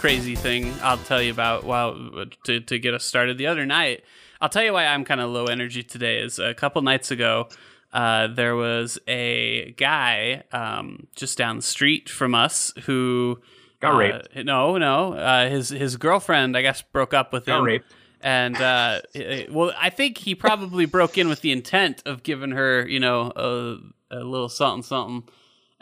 crazy thing I'll tell you about while to, to get us started. The other night, I'll tell you why I'm kind of low energy today. Is a couple nights ago, uh, there was a guy um, just down the street from us who Got uh, raped. No, no, uh, his his girlfriend, I guess, broke up with Got him. raped. And uh, it- well, I think he probably broke in with the intent of giving her, you know, a, a little something, something.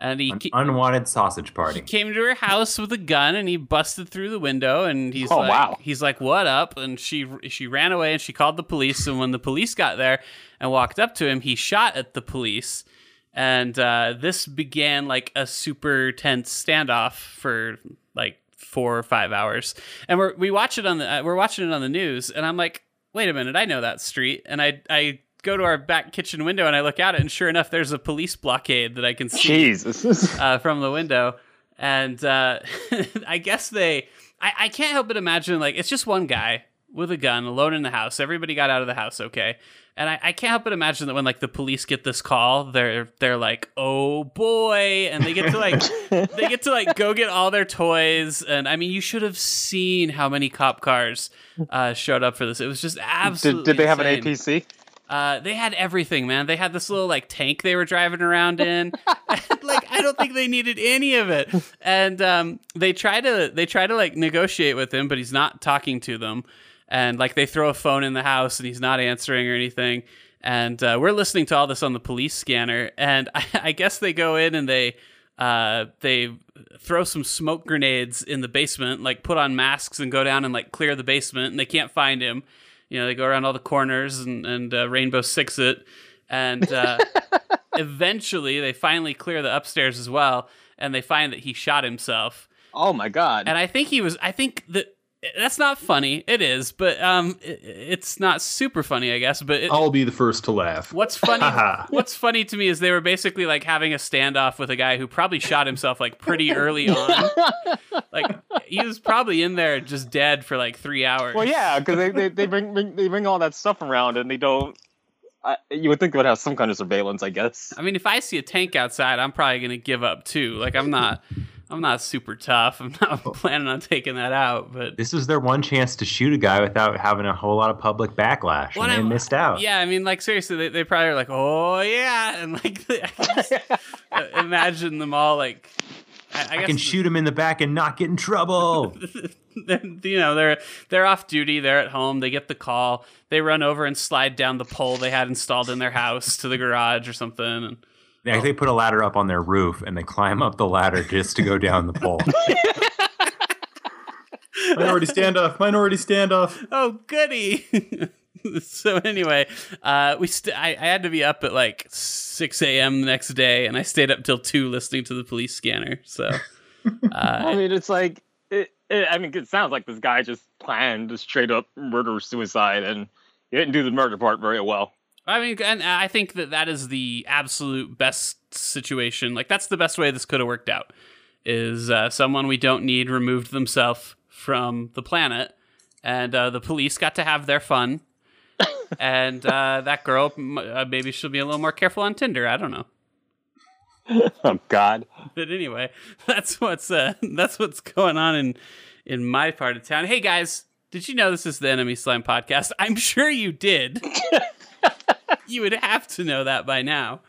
And he, An ca- unwanted sausage party. came to her house with a gun and he busted through the window and he's Oh, like wow. he's like what up? And she she ran away and she called the police. And when the police got there and walked up to him he shot at the police. And uh, this began like a super tense standoff for like four or five hours. And we're we watch it on the uh, we're watching it on the news. And I'm like wait a minute. I know that street. And I I go to our back kitchen window and I look out it and sure enough there's a police blockade that I can see Jesus. uh, from the window, and uh, I guess they. I, I can't help but imagine like it's just one guy with a gun alone in the house. Everybody got out of the house okay, and I, I can't help but imagine that when like the police get this call, they're they're like, oh boy, and they get to like they get to like go get all their toys, and I mean you should have seen how many cop cars uh, showed up for this. It was just absolutely. did, did they have insane. an APC? Uh, they had everything, man. They had this little like tank they were driving around in. like I don't think they needed any of it. And um, they try to they try to like negotiate with him, but he's not talking to them. And like they throw a phone in the house and he's not answering or anything. And uh, we're listening to all this on the police scanner. And I, I guess they go in and they uh, they throw some smoke grenades in the basement, like put on masks and go down and like clear the basement. And they can't find him you know they go around all the corners and, and uh, rainbow six it and uh, eventually they finally clear the upstairs as well and they find that he shot himself Oh my god. and i think he was i think that that's not funny it is but um it, it's not super funny i guess but it, I'll be the first to laugh. What's funny? what's funny to me is they were basically like having a standoff with a guy who probably shot himself like pretty early on. like he was probably in there just dead for like three hours. well, yeah, because they, they, they bring, bring they bring all that stuff around and they don't. I, you would think they would have some kind of surveillance, I guess. I mean, if I see a tank outside, I'm probably gonna give up too. Like I'm not, I'm not super tough. I'm not planning on taking that out. But This was their one chance to shoot a guy without having a whole lot of public backlash, What and they I'm- missed out. yeah, I mean, like seriously, they, they probably are like, oh yeah, and like I just, uh, imagine them all like. I, I I can shoot him in the back and not get in trouble. you know they're they're off duty they're at home they get the call they run over and slide down the pole they had installed in their house to the garage or something and They they put a ladder up on their roof and they climb up the ladder just to go down the pole. Minority standoff. Minority standoff. oh goody so anyway uh we st- I, I had to be up at like 6 a.m the next day and i stayed up till 2 listening to the police scanner so I uh, mean, it's like. It, it, I mean, it sounds like this guy just planned a straight up murder suicide, and he didn't do the murder part very well. I mean, and I think that that is the absolute best situation. Like that's the best way this could have worked out. Is uh, someone we don't need removed themselves from the planet, and uh, the police got to have their fun. and uh, that girl, uh, maybe she'll be a little more careful on Tinder. I don't know. Oh God. But anyway, that's what's uh, that's what's going on in in my part of town. Hey guys, did you know this is the Enemy Slime podcast? I'm sure you did. you would have to know that by now.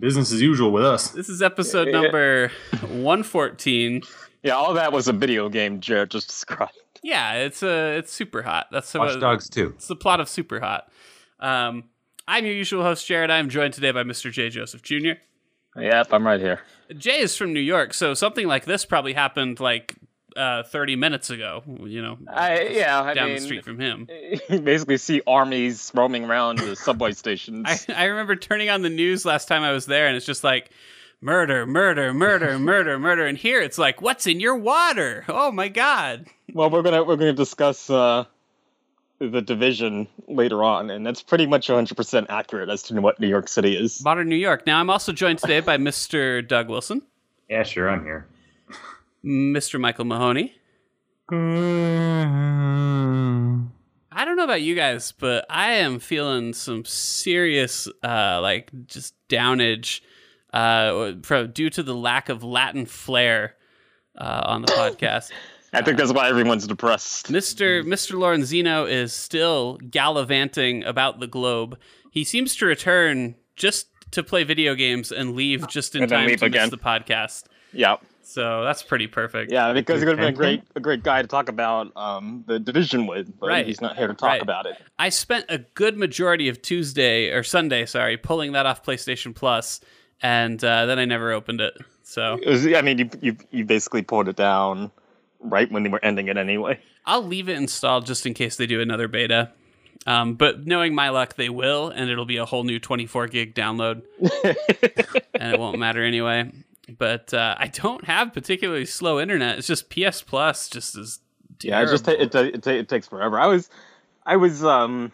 Business as usual with us. This is episode Yeah. number 114. Yeah, all that was a video game Jared just described. Yeah, it's uh, it's super hot. That's Watch what, Dogs too. It's the plot of Super Hot. Um, I'm your usual host, Jared. I'm joined today by Mr. J. Joseph Jr. Yep, I'm right here. Jay is from New York, so something like this probably happened like uh, 30 minutes ago. You know, I yeah, I down mean, the street from him. you basically see armies roaming around the subway stations. I, I remember turning on the news last time I was there, and it's just like murder, murder, murder, murder, murder. And here it's like, what's in your water? Oh my god! Well, we're gonna we're gonna discuss uh, the division later on, and that's pretty much 100 percent accurate as to what New York City is. Modern New York. Now I'm also joined today by Mr. Doug Wilson, Yeah, sure, I'm here. Mr. Michael Mahoney. I don't know about you guys, but I am feeling some serious, uh, like just downage, uh, pro- due to the lack of Latin flair uh, on the podcast. I think that's why everyone's depressed. Mr. Mr. Lorenzino is still gallivanting about the globe. He seems to return just to play video games and leave just in And time leave to miss the podcast. Yeah, So that's pretty perfect. yeah, because he would have been a great, a great guy to talk about um, the division with, but Right. he's not here to talk Right. about it. I spent a good majority of Tuesday or Sunday, sorry, pulling that off PlayStation Plus, and uh, then I never opened it. So It was, I mean, you, you you basically pulled it down right when they were ending it anyway. I'll leave it installed just in case they do another beta. Um, but knowing my luck, they will, and it'll be a whole new 24 gig download, and it won't matter anyway. But uh, I don't have particularly slow internet. It's just PS Plus just is. Yeah, it just terrible. it, ta- it, ta- it takes forever. I was I was um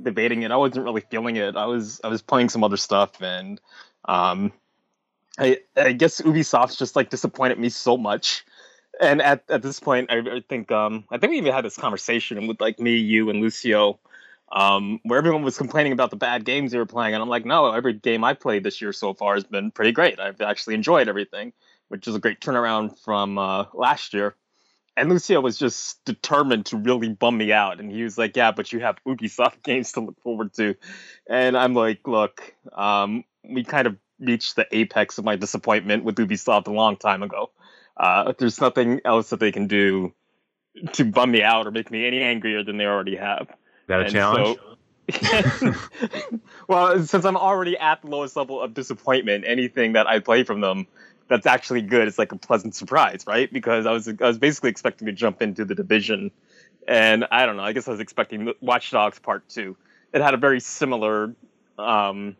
debating it. I wasn't really feeling it. I was I was playing some other stuff and um I I guess Ubisoft's just like disappointed me so much. And at, at this point I, I think um I think we even had this conversation with like me, you and Lucio um where everyone was complaining about the bad games they were playing and I'm like, no, every game I've played this year so far has been pretty great. I've actually enjoyed everything, which is a great turnaround from uh last year and Lucio was just determined to really bum me out. And he was like, "Yeah, but you have Ubisoft games to look forward to." And I'm like, "Look, um, we kind of reached the apex of my disappointment with Ubisoft a long time ago. Uh, there's nothing else that they can do to bum me out or make me any angrier than they already have." Is that a And challenge? well, since I'm already at the lowest level of disappointment, anything that I play from them that's actually good is like a pleasant surprise, right? Because I was I was basically expecting to jump into the division, and I don't know. I guess I was expecting Watch Dogs Part Two. It had a very similar, um,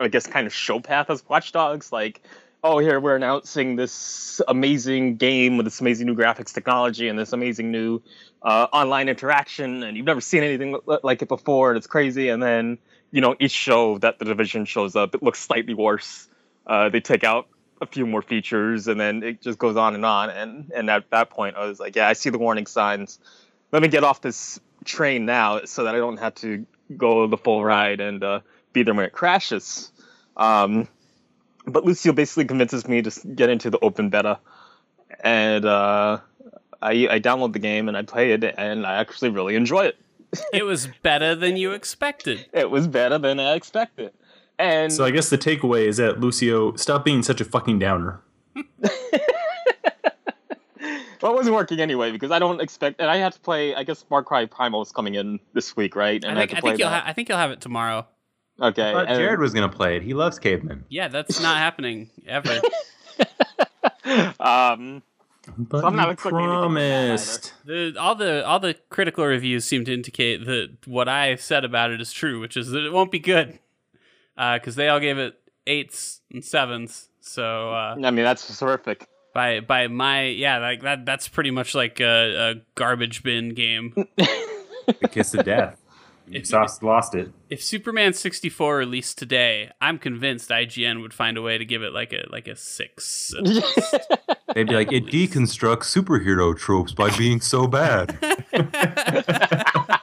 I guess, kind of show path as Watch Dogs. Like, oh, here we're announcing this amazing game with this amazing new graphics technology and this amazing new uh, online interaction, and you've never seen anything like it before, and it's crazy. And then, you know, each show that the division shows up, it looks slightly worse. Uh, they take out a few more features, and then it just goes on and on. And and at that point, I was like, yeah, I see the warning signs. Let me get off this train now, so that I don't have to go the full ride and uh, be there when it crashes. Um, but Lucio basically convinces me to get into the open beta, and uh, I, I download the game and I play it, and I actually really enjoy it. It was better than you expected. It was better than I expected, and So I guess the takeaway is that Lucio, stop being such a fucking downer. well, it wasn't working anyway because I don't expect, and I have to play. I guess Far Cry Primal is coming in this week, right? And I think to I think you'll ha- I think you'll have it tomorrow. Okay, I thought Jared was gonna play it. He loves cavemen. Yeah, that's not happening ever. um, But I'm not you expecting anything from that promised. The, all the all the critical reviews seem to indicate that what I said about it is true, which is that it won't be good because they all gave it eights and sevens. So uh, I mean, that's terrific. by by my yeah, like that that's pretty much like a, a garbage bin game. The kiss of death. Ubisoft lost it. if Superman sixty four released today, I'm convinced IGN would find a way to give it like a like a six. They'd be like, it deconstructs superhero tropes by being so bad.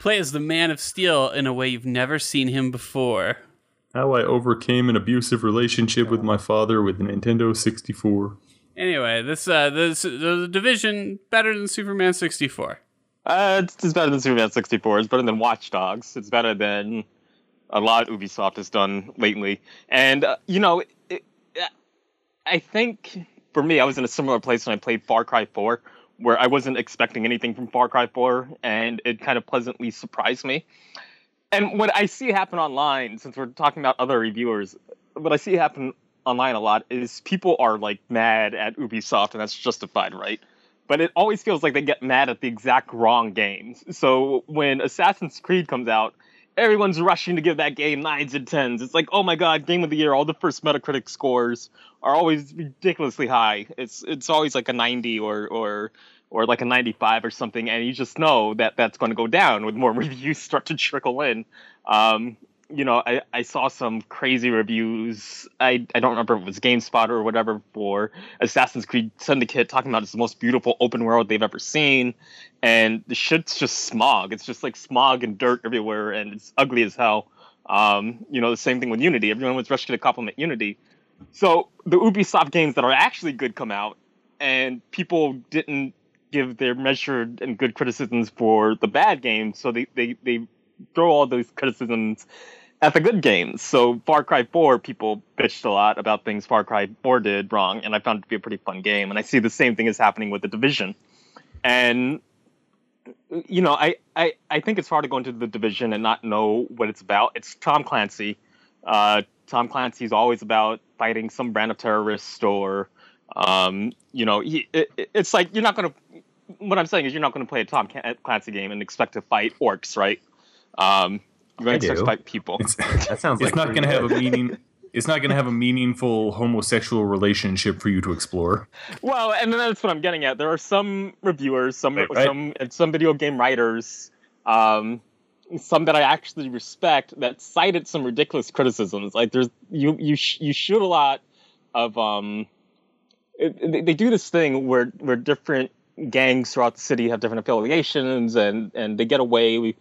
Play as the Man of Steel in a way you've never seen him before. How I overcame an abusive relationship with my father with the Nintendo 64. Anyway, this uh this the division better than Superman sixty four. Uh, it's, it's better than Superman 64. It's better than Watch Dogs. It's better than a lot Ubisoft has done lately. And, uh, you know, it, I think for me, I was in a similar place when I played Far Cry 4, where I wasn't expecting anything from Far Cry 4, and it kind of pleasantly surprised me. And what I see happen online, since we're talking about other reviewers, what I see happen online a lot is people are like mad at Ubisoft, and that's justified, right? But it always feels like they get mad at the exact wrong games. So when Assassin's Creed comes out, everyone's rushing to give that game nines and tens. It's like, oh my god, game of the year! All the first Metacritic scores are always ridiculously high. It's it's always like a ninety or or or like a ninety five or something, and you just know that that's going to go down when more reviews start to trickle in. Um, you know, I, I saw some crazy reviews. I, I don't remember if it was GameSpot or whatever for Assassin's Creed Syndicate talking about it's the most beautiful open world they've ever seen. And the shit's just smog. It's just like smog and dirt everywhere and it's ugly as hell. Um, you know, the same thing with Unity. Everyone was rushing to compliment Unity. So the Ubisoft games that are actually good come out and people didn't give their measured and good criticisms for the bad games, so they they they throw all those criticisms at the good games. So Far Cry 4, people bitched a lot about things Far Cry 4 did wrong, and I found it to be a pretty fun game. And I see the same thing is happening with the Division. And you know, I, I, I think it's hard to go into the division and not know what it's about. It's Tom Clancy. Uh, Tom Clancy's always about fighting some brand of terrorist or, um, you know, he, it, it's like you're not going to. What I'm saying is you're not going to play a Tom Clancy game and expect to fight orcs, right? Um, you're going to expect people. It's, that sounds. Like it's like not going to have a meaning. It's not going to have a meaningful homosexual relationship for you to explore. Well, and that's what I'm getting at. There are some reviewers, some Right, right. some some video game writers, um, some that I actually respect that cited some ridiculous criticisms. Like there's you you sh- you shoot a lot of um, it, they, they do this thing where where different gangs throughout the city have different affiliations and and they get away with,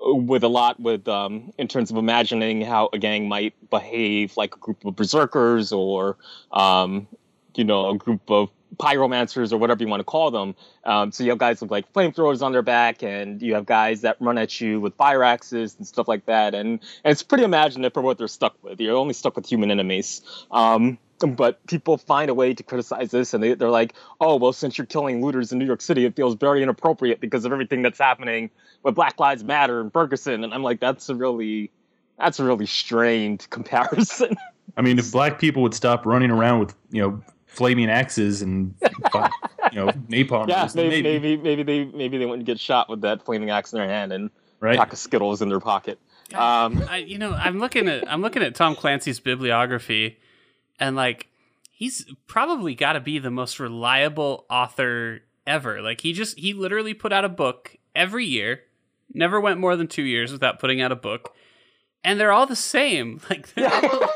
with a lot with um, in terms of imagining how a gang might behave like a group of berserkers or um, you know a group of pyromancers or whatever you want to call them. Um, so you have guys with like flamethrowers on their back, and you have guys that run at you with fire axes and stuff like that. And, and it's pretty imaginative for what they're stuck with. You're only stuck with human enemies. Um, but people find a way to criticize this, and they, they're like, "Oh, well, since you're killing looters in New York City, it feels very inappropriate because of everything that's happening with Black Lives Matter and Ferguson." And I'm like, "That's a really, that's a really strained comparison." I mean, if black people would stop running around with you know flaming axes and you know napalm, yeah, rounds, maybe, maybe maybe they maybe they wouldn't get shot with that flaming axe in their hand and right. pack of Skittles in their pocket. Um, I, you know, I'm looking at I'm looking at Tom Clancy's bibliography, and like he's probably got to be the most reliable author ever. Like he just he literally put out a book every year, never went more than two years without putting out a book, and they're all the same. Like they're, all,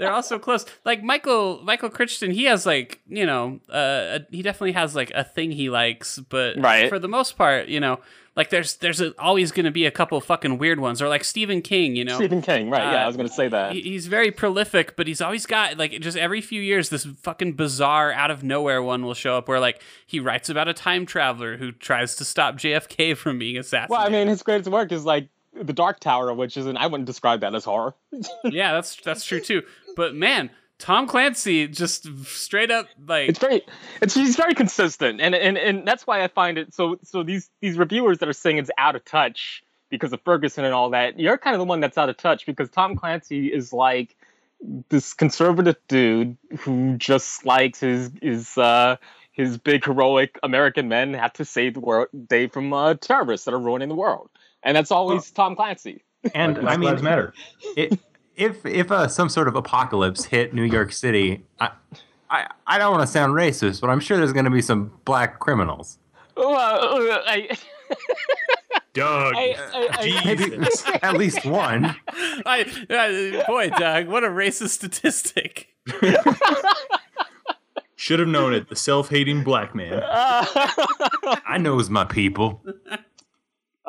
they're all so close. Like Michael Michael Crichton, he has like you know, uh, he definitely has like a thing he likes, but Right. for the most part, you know. Like there's there's a, always going to be a couple fucking weird ones, or like Stephen King, you know. Stephen King, right? yeah, Uh, I was going to say that. He- he's very prolific, but he's always got like just every few years this fucking bizarre out of nowhere one will show up where like he writes about a time traveler who tries to stop JFK from being assassinated. well, I mean, his greatest work is like the Dark Tower, which isn't. I wouldn't describe that as horror. yeah, that's that's true too. But man, Tom Clancy just straight up like It's very, it's he's very consistent, and and and that's why I find it so. So these these reviewers that are saying it's out of touch because of Ferguson and all that, you're kind of the one that's out of touch because Tom Clancy is like this conservative dude who just likes his his uh his big heroic American men have to save the world day from uh, terrorists that are ruining the world, and that's always Tom Clancy. And Black I mean, Lives Matter. it, if if uh, some sort of apocalypse hit New York City, I I, I don't want to sound racist, but I'm sure there's going to be some black criminals. Well, uh, I, Doug. I, I, I, Maybe at least one. I, I- boy, Doug, what a racist statistic. Should have known it. The self-hating black man. I knows my people.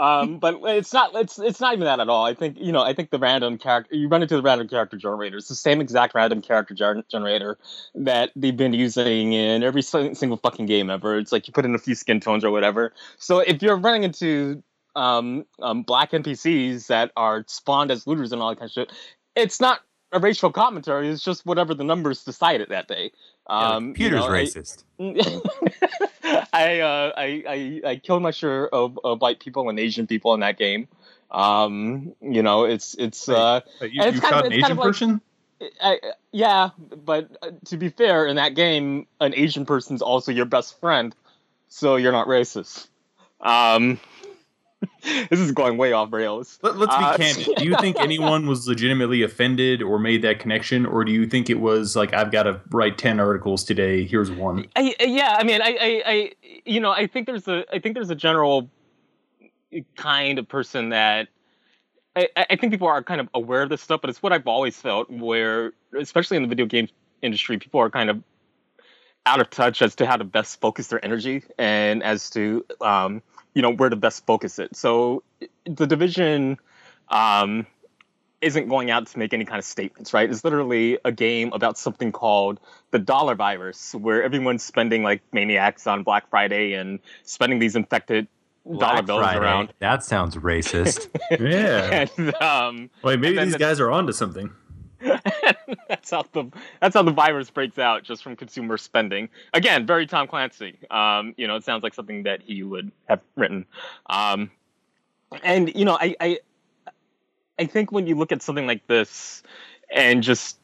Um, but it's not it's it's not even that at all. I think you know I think the random character you run into the random character generator. It's the same exact random character generator that they've been using in every single fucking game ever. It's like you put in a few skin tones or whatever. So if you're running into um, um, black NPCs that are spawned as looters and all that kind of shit, it's not a racial commentary. It's just whatever the numbers decided that day. Yeah, Um, you computer's know, racist. I, uh, I I I killed my share of, of white people and Asian people in that game. Um, you know, it's it's uh, you you kind of- shot an Asian like- person? I, yeah, but uh, to be fair, in that game, an Asian person's also your best friend, so you're not racist. Um, this is going way off rails. Let, let's be Uh, candid. Do you think anyone was legitimately offended or made that connection, or do you think it was like I've got to write ten articles today? Here's one. I, I- yeah, I mean, I, I, I, you know, I think there's a, I think there's a general kind of person that, I, I think people are kind of aware of this stuff, but it's what I've always felt, where, especially in the video game industry, people are kind of out of touch as to how to best focus their energy and as to, um, you know, where to best focus it. So, the division, um, isn't going out to make any kind of statements, right? It's literally a game about something called the dollar virus, where everyone's spending like maniacs on Black Friday and spending these infected dollar Black bills Friday. around. That sounds racist. Yeah. And um, Wait, maybe then these the- guys are onto something. that's how the that's how the virus breaks out just from consumer spending. Again, very Tom Clancy. Um, you know, it sounds like something that he would have written. Um, and you know, I, I I think when you look at something like this and just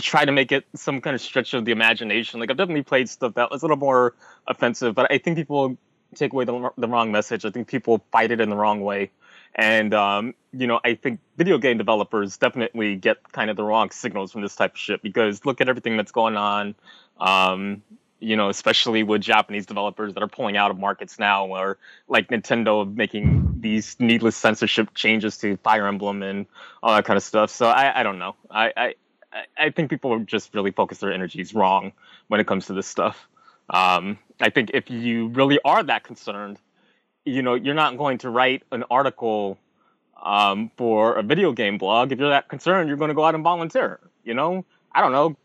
try to make it some kind of stretch of the imagination, like I've definitely played stuff that was a little more offensive, but I think people take away the, the wrong message. I think people fight it in the wrong way. And um, you know, I think video game developers definitely get kind of the wrong signals from this type of shit because look at everything that's going on. Um, you know, especially with Japanese developers that are pulling out of markets now, or like Nintendo making these needless censorship changes to Fire Emblem and all that kind of stuff. So I, I don't know. I, I, I- think people just really focus their energies wrong when it comes to this stuff. Um, I think if you really are that concerned, you know, you're not going to write an article um, for a video game blog. If you're that concerned, you're going to go out and volunteer. You know, I don't know.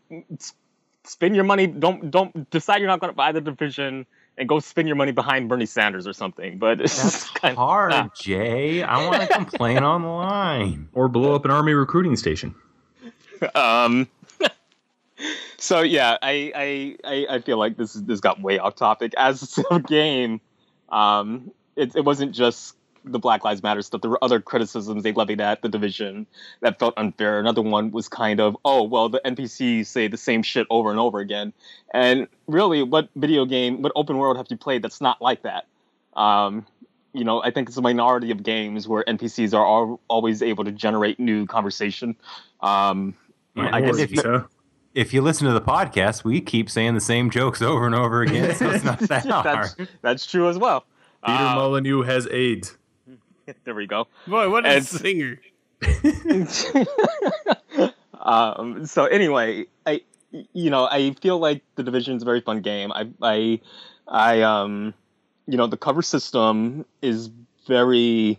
Spend your money. Don't don't decide you're not going to buy the division and go spend your money behind Bernie Sanders or something. But it's That's just kind of hard, ah. Jay. I want to complain online. Or blow up an army recruiting station. um so yeah I, I i i feel like this is this got way off topic as a game um it, it wasn't just the black lives matter stuff there were other criticisms they levied at the division that felt unfair another one was kind of oh well the npcs say the same shit over and over again and really what video game what open world have you played that's not like that um you know, I think it's a minority of games where NPCs are al- always able to generate new conversation. Um, I guess if if you- If you listen to the podcast, we keep saying the same jokes over and over again, so it's not that that's, hard. that's true as well. Peter Uh, Molyneux has AIDS. there we go. Boy, what a And- singer. um, so anyway, I you know I feel like the division is a very fun game. I I I um you know the cover system is very.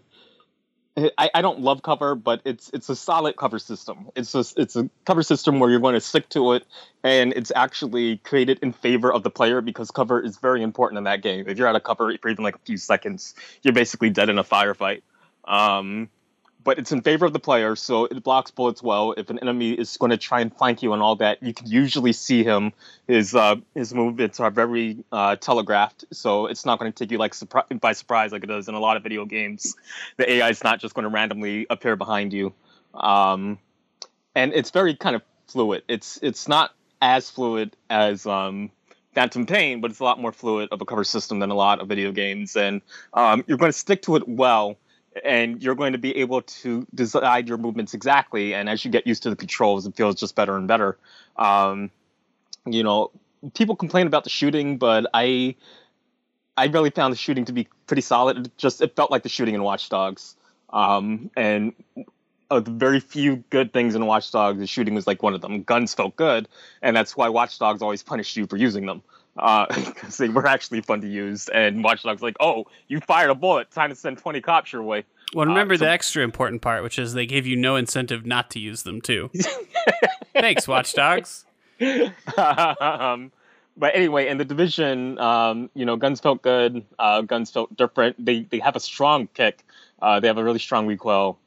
I, I don't love cover, but it's it's a solid cover system. It's a, it's a cover system where you're going to stick to it, and it's actually created in favor of the player because cover is very important in that game. If you're out of cover for even like a few seconds, you're basically dead in a firefight. Um, but it's in favor of the player, so it blocks bullets well. If an enemy is going to try and flank you and all that, you can usually see him. His uh, his movements are very uh, telegraphed, so it's not going to take you like surpri- by surprise like it does in a lot of video games. The AI is not just going to randomly appear behind you, um, and it's very kind of fluid. It's it's not as fluid as um, Phantom Pain, but it's a lot more fluid of a cover system than a lot of video games, and um, you're going to stick to it well and you're going to be able to decide your movements exactly. And as you get used to the controls, it feels just better and better. Um, you know, people complain about the shooting, but I, I really found the shooting to be pretty solid. It just it felt like the shooting in Watch Dogs. Um, and of the very few good things in Watch Dogs, the shooting was like one of them. Guns felt good, and that's why Watch Dogs always punished you for using them because they were actually fun to use. And Watch Dogs like, oh, you fired a bullet, time to send twenty cops your way. Well, remember Uh, so- the extra important part, which is they gave you no incentive not to use them too. Thanks, Watchdogs. um, but anyway, in the division, um, you know, guns felt good. Uh, guns felt different. They they have a strong kick. Uh, they have a really strong recoil,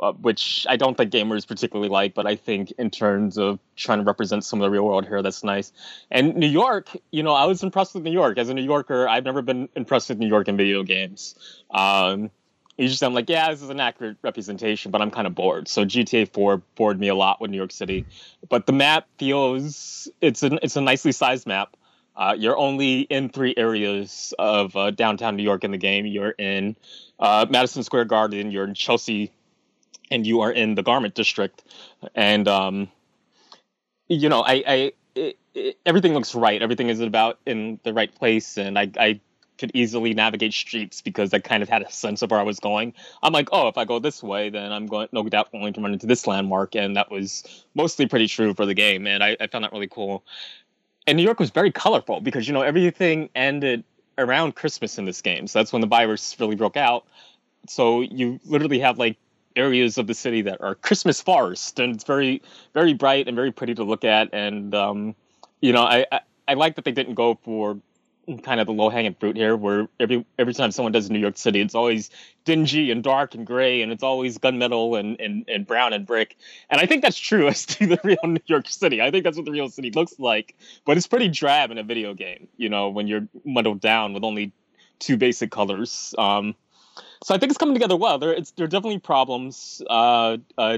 uh, which I don't think gamers particularly like. But I think in terms of trying to represent some of the real world here, that's nice. And New York, you know, I was impressed with New York. As a New Yorker, I've never been impressed with New York in video games. Um, usually I'm like, yeah, this is an accurate representation, but I'm kind of bored. So GTA 4 bored me a lot with New York City, but the map feels it's a it's a nicely sized map. Uh, you're only in three areas of uh, downtown New York in the game. You're in uh, Madison Square Garden, you're in Chelsea, and you are in the Garment District. And um, you know, I, I it, it, everything looks right. Everything is about in the right place, and I, I could easily navigate streets because I kind of had a sense of where I was going. I'm like, oh, if I go this way, then I'm going no doubt going to run into this landmark, and that was mostly pretty true for the game, and I, I found that really cool. And New York was very colorful because you know everything ended around Christmas in this game, so that's when the virus really broke out. So you literally have like areas of the city that are Christmas forest, and it's very very bright and very pretty to look at. And um, you know, I, I I like that they didn't go for kind of the low hanging fruit here, where every every time someone does New York City, it's always dingy and dark and gray, and it's always gunmetal and, and, and brown and brick. And I think that's true as to the real New York City. I think that's what the real city looks like, but it's pretty drab in a video game. You know, when you're muddled down with only two basic colors. Um, so I think it's coming together well. There, it's there are definitely problems. Uh, uh,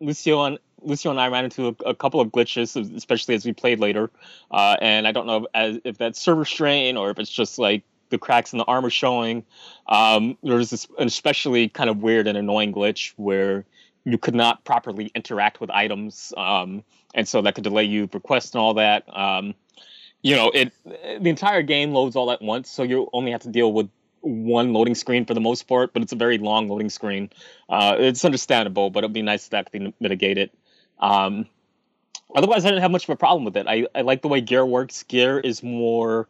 Lucio and Lucio and I ran into a, a, couple of glitches, especially as we played later. Uh, and I don't know if, as, if that's server strain or if it's just like the cracks in the armor showing. Um, there was this especially kind of weird and annoying glitch where you could not properly interact with items, um, and so that could delay you for quests and all that. Um, you know, it the entire game loads all at once, so you only have to deal with one loading screen for the most part, but it's a very long loading screen. Uh, it's understandable, but it'd be nice if that could be mitigated. Um, otherwise, I didn't have much of a problem with it. I, I like the way gear works. Gear is more.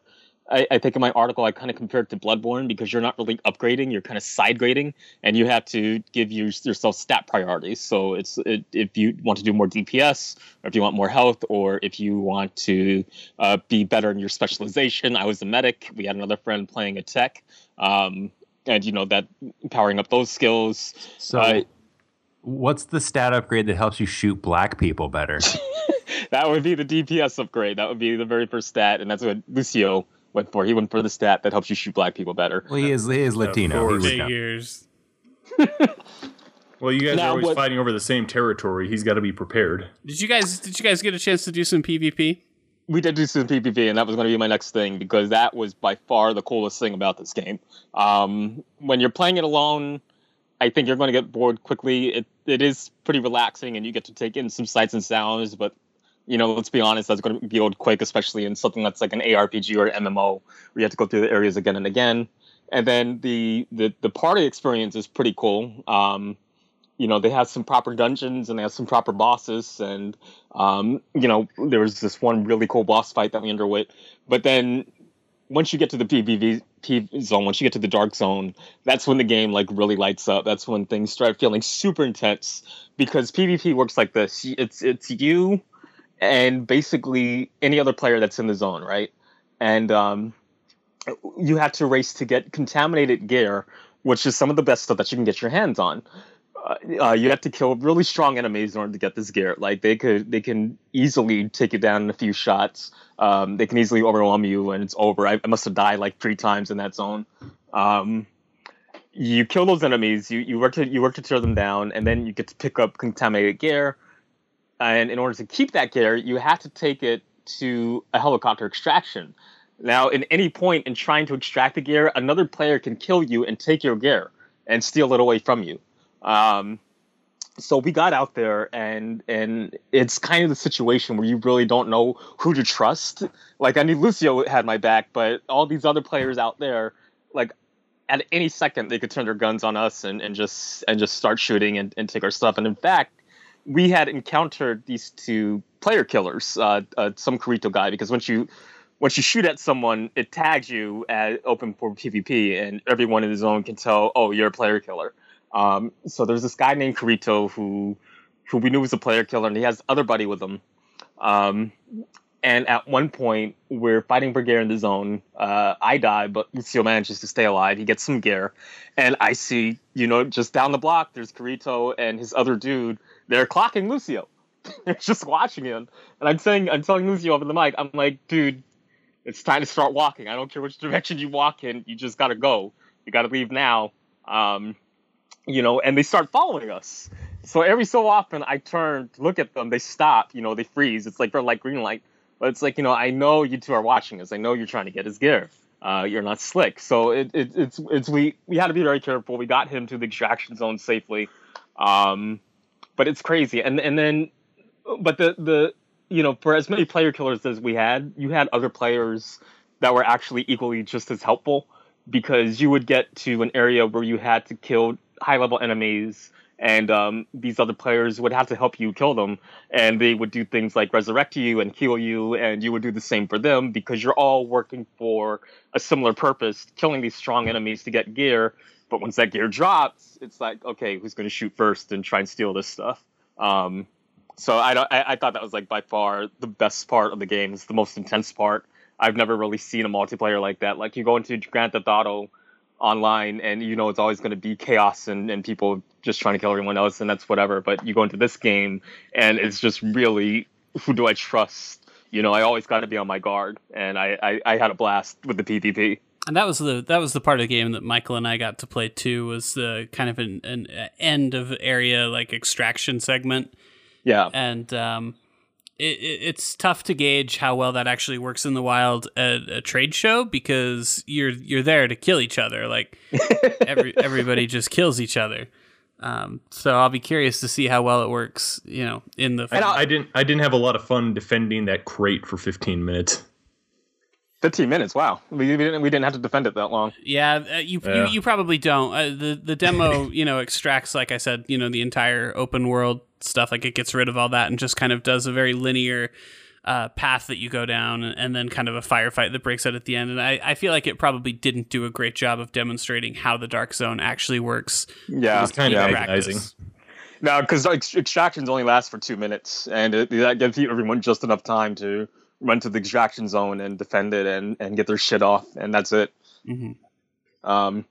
I, I think in my article I kind of compared it to Bloodborne because you're not really upgrading, you're kind of side grading, and you have to give you, yourself stat priorities. So it's it, if you want to do more DPS, or if you want more health, or if you want to uh, be better in your specialization. I was a medic. We had another friend playing a tech, um, and you know that powering up those skills. So. Uh, What's the stat upgrade that helps you shoot black people better? that would be the DPS upgrade. That would be the very first stat, and that's what Lucio went for. He went for the stat that helps you shoot black people better. Well, he is he is Latino. He years. well, you guys now, are always what, fighting over the same territory. He's got to be prepared. Did you guys did you guys get a chance to do some PvP? We did do some PvP, and that was going to be my next thing because that was by far the coolest thing about this game. Um, when you're playing it alone, I think you're going to get bored quickly. It it is pretty relaxing, and you get to take in some sights and sounds. But you know, let's be honest, that's going to be old quick, especially in something that's like an ARPG or MMO, where you have to go through the areas again and again. And then the the the party experience is pretty cool. Um, you know, they have some proper dungeons and they have some proper bosses, and um, you know, there was this one really cool boss fight that we underwent. But then once you get to the PvP zone, once you get to the dark zone, that's when the game like really lights up. That's when things start feeling super intense because PvP works like this. It's it's you and basically any other player that's in the zone, right? And um, you have to race to get contaminated gear, which is some of the best stuff that you can get your hands on. Uh, uh, you have to kill really strong enemies in order to get this gear. Like they could, they can easily take you down in a few shots. Um, they can easily overwhelm you, and it's over. I, I, must have died like three times in that zone. Um, you kill those enemies. You you work to you work to tear them down, and then you get to pick up contaminated gear. And in order to keep that gear, you have to take it to a helicopter extraction. Now, in any point in trying to extract the gear, another player can kill you and take your gear and steal it away from you. Um, so we got out there and and it's kind of the situation where you really don't know who to trust like i knew lucio had my back but all these other players out there like at any second they could turn their guns on us and, and just and just start shooting and, and take our stuff and in fact we had encountered these two player killers uh, uh, some Kirito guy because once you once you shoot at someone it tags you at open for pvp and everyone in the zone can tell oh you're a player killer um, so there's this guy named Kirito who who we knew was a player killer, and he has other buddy with him. Um, and at one point, we're fighting for gear in the zone. Uh, I die, but Lucio manages to stay alive. He gets some gear, and I see, you know, just down the block, there's Kirito and his other dude. They're clocking Lucio. they're just watching him, and I'm saying, I'm telling Lucio over the mic, I'm like, dude, it's time to start walking. I don't care which direction you walk in, you just gotta go. You gotta leave now. Um, you know, and they start following us. So every so often I turn to look at them, they stop, you know, they freeze. It's like they're like green light. But it's like, you know, I know you two are watching us. I know you're trying to get his gear. Uh, you're not slick. So it, it, it's it's we we had to be very careful. We got him to the extraction zone safely. Um, but it's crazy. And and then but the the you know, for as many player killers as we had, you had other players that were actually equally just as helpful because you would get to an area where you had to kill high level enemies and um, these other players would have to help you kill them and they would do things like resurrect you and heal you and you would do the same for them because you're all working for a similar purpose killing these strong enemies to get gear But once that gear drops, it's like, okay, who's going to shoot first and try and steal this stuff? Um, so I, don't, I, I thought that was like by far the best part of the game. It's the most intense part. I've never really seen a multiplayer like that. Like you go into Grand Theft Auto online and you know it's always going to be chaos and, and people just trying to kill everyone else and that's whatever. But you go into this game and it's just really who do I trust? You know, I always got to be on my guard, and I, I, I had a blast with the PvP. And that was the that was the part of the game that Michael and I got to play too. Was the kind of an, an end of area like extraction segment. Yeah, and um, it, it, it's tough to gauge how well that actually works in the wild at a trade show because you're you're there to kill each other. Like every everybody just kills each other. Um, so I'll be curious to see how well it works. You know, in the I, I didn't I didn't have a lot of fun defending that crate for 15 minutes. 15 minutes. Wow, we, we didn't we didn't have to defend it that long. Yeah, uh, you, yeah. you you probably don't. Uh, the the demo, you know, extracts like I said, you know, the entire open world stuff. Like it gets rid of all that and just kind of does a very linear uh, path that you go down, and, and, then kind of a firefight that breaks out at the end. And I, I feel like it probably didn't do a great job of demonstrating how the dark zone actually works. Yeah, it's kind of agonizing. No, because extractions only last for two minutes, and it, that gives everyone just enough time to run to the extraction zone and defend it and, and get their shit off, and that's it. Mm-hmm. Um,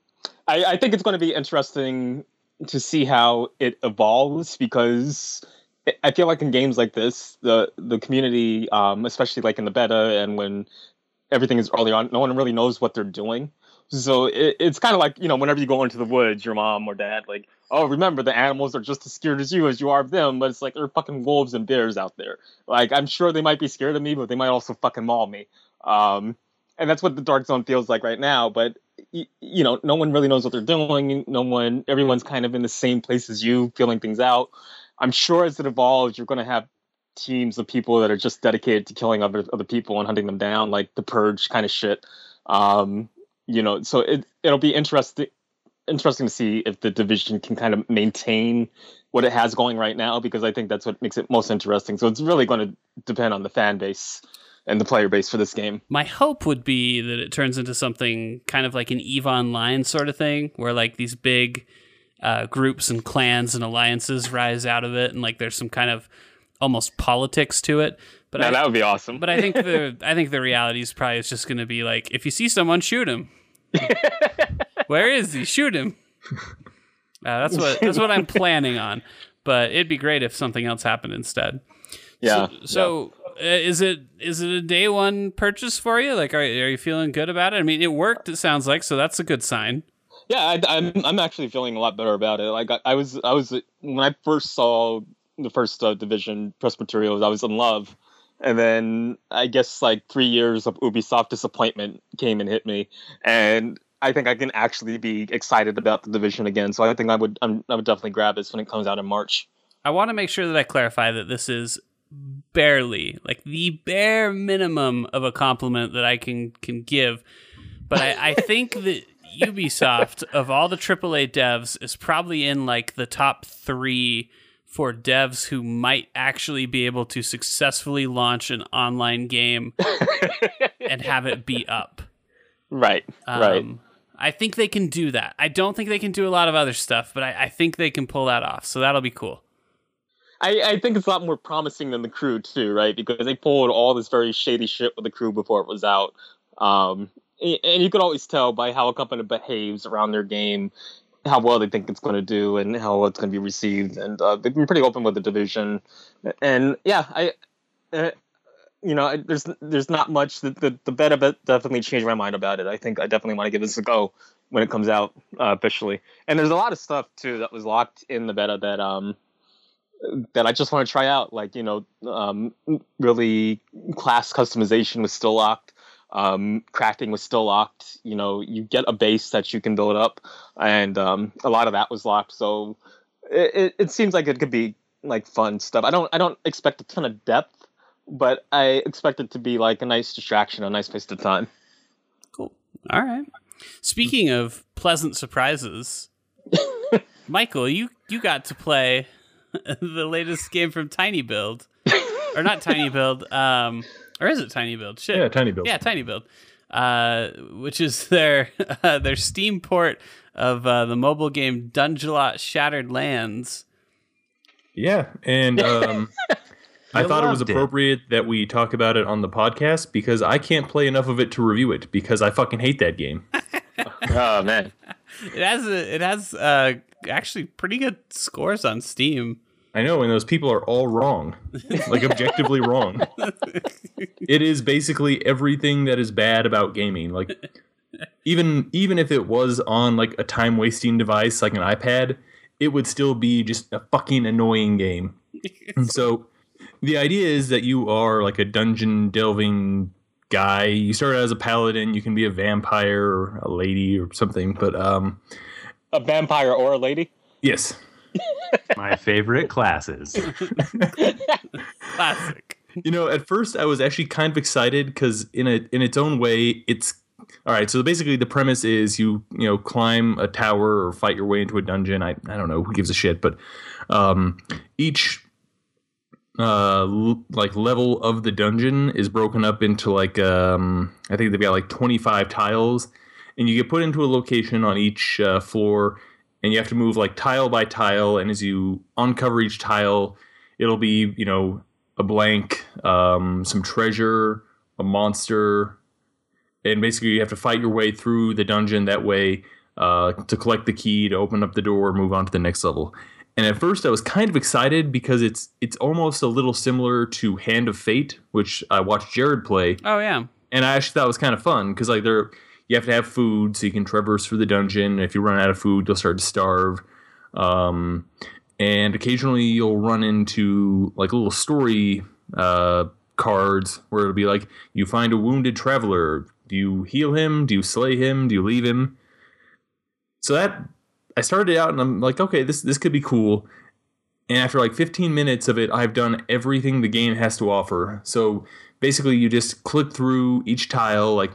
I, I think it's going to be interesting to see how it evolves because I feel like in games like this, the the community, um, especially like in the beta and when everything is early on, no one really knows what they're doing. So it, it's kind of like you know whenever you go into the woods, your mom or dad like, oh, remember the animals are just as scared as you as you are of them, but it's like they're fucking wolves and bears out there. Like I'm sure they might be scared of me, but they might also fucking maul me. Um, and that's what the dark zone feels like right now. But you know, no one really knows what they're doing. No one, everyone's kind of in the same place as you, feeling things out. I'm sure as it evolves, you're going to have teams of people that are just dedicated to killing other other people and hunting them down, like the purge kind of shit. Um, you know, so it it'll be interesting interesting to see if the division can kind of maintain what it has going right now because I think that's what makes it most interesting. So it's really going to depend on the fan base and the player base for this game. My hope would be that it turns into something kind of like an Eve Online sort of thing, where like these big uh, groups and clans and alliances rise out of it, and like there's some kind of almost politics to it. But I, that would be awesome. But I think the I think the reality is probably it's just going to be like if you see someone, shoot him. Where is he? Shoot him. Uh, that's what that's what I'm planning on. But it'd be great if something else happened instead. Yeah. So, so yeah. Uh, is it is it a day one purchase for you? Like, are, are you feeling good about it? I mean, it worked. It sounds like so. That's a good sign. Yeah, I, am I'm, I'm actually feeling a lot better about it. Like I, I was I was when I first saw the first uh, division press materials, I was in love, and then I guess like three years of Ubisoft disappointment came and hit me, and I think I can actually be excited about the division again. So I think I would I'm, I would definitely grab this when it comes out in March. I want to make sure that I clarify that this is barely like the bare minimum of a compliment that I can can give. But I, I think that Ubisoft of all the AAA devs is probably in like the top three for devs who might actually be able to successfully launch an online game and have it be up. Right. Um, right. I think they can do that. I don't think they can do a lot of other stuff, but I, I think they can pull that off. So that'll be cool. I, I, think it's a lot more promising than the crew too, right? Because they pulled all this very shady shit with the crew before it was out. Um, and you can always tell by how a company behaves around their game, how well they think it's going to do, and how well it's going to be received. And uh, they've been pretty open with the division. And yeah, I, uh, you know, there's there's not much. The the, the beta definitely changed my mind about it. I think I definitely want to give this a go when it comes out uh, officially. And there's a lot of stuff too that was locked in the beta that um that I just want to try out. Like you know, um, really class customization was still locked. Um, crafting was still locked. You know, you get a base that you can build up, and um, a lot of that was locked. So it, it, it seems like it could be like fun stuff. I don't I don't expect a ton of depth, but I expect it to be like a nice distraction, a nice waste of time. Cool. All right. Speaking of pleasant surprises, Michael, you you got to play the latest game from Tiny Build, or not tinyBuild, um, or is it tinyBuild? Shit. Yeah, tinyBuild. Yeah, tinyBuild. uh, which is their uh, their Steam port of uh, the mobile game Dungelot Shattered Lands. Yeah, and um, I, I thought it was loved it. appropriate that we talk about it on the podcast because I can't play enough of it to review it because I fucking hate that game. Oh man. It has a, it has uh, actually pretty good scores on Steam. I know, and those people are all wrong, like objectively wrong. It is basically everything that is bad about gaming. Like even even if it was on like a time wasting device like an iPad, it would still be just a fucking annoying game. And so the idea is that you are like a dungeon delving guy. You start out as a paladin, you can be a vampire or a lady or something, but um A vampire or a lady? yes. My favorite classes. Classic. You know, at first I was actually kind of excited because in a in its own way, it's all right. So basically, the premise is you you know climb a tower or fight your way into a dungeon. I I don't know who gives a shit, but um, each uh l- like level of the dungeon is broken up into like um I think they've got like twenty five tiles, and you get put into a location on each uh, floor, and you have to move like tile by tile. And as you uncover each tile, it'll be you know a blank, um, some treasure, a monster, and basically you have to fight your way through the dungeon that way uh, to collect the key to open up the door, move on to the next level. And at first, I was kind of excited because it's it's almost a little similar to Hand of Fate, which I watched Jared play, Oh yeah. and I actually thought it was kind of fun because like there you have to have food so you can traverse through the dungeon. If you run out of food, you'll start to starve. Um, and occasionally you'll run into like little story uh, cards where it'll be like you find a wounded traveler. Do you heal him? Do you slay him? Do you leave him? So that I started out and I'm like, okay, this this could be cool. And after like 15 minutes of it, I've done everything the game has to offer. So basically, you just click through each tile, like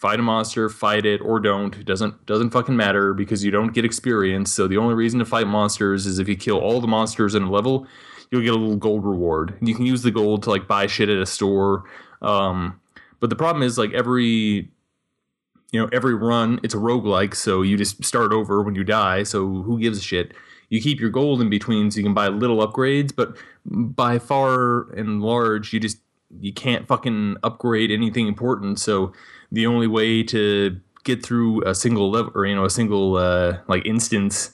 fight a monster, fight it or don't. It doesn't doesn't fucking matter because you don't get experience. So the only reason to fight monsters is if you kill all the monsters in a level, you'll get a little gold reward. You can use the gold to like buy shit at a store. Um, but the problem is like every you know every run it's a roguelike so you just start over when you die so who gives a shit you keep your gold in between so you can buy little upgrades but by far and large you just you can't fucking upgrade anything important so the only way to get through a single level or you know a single uh, like instance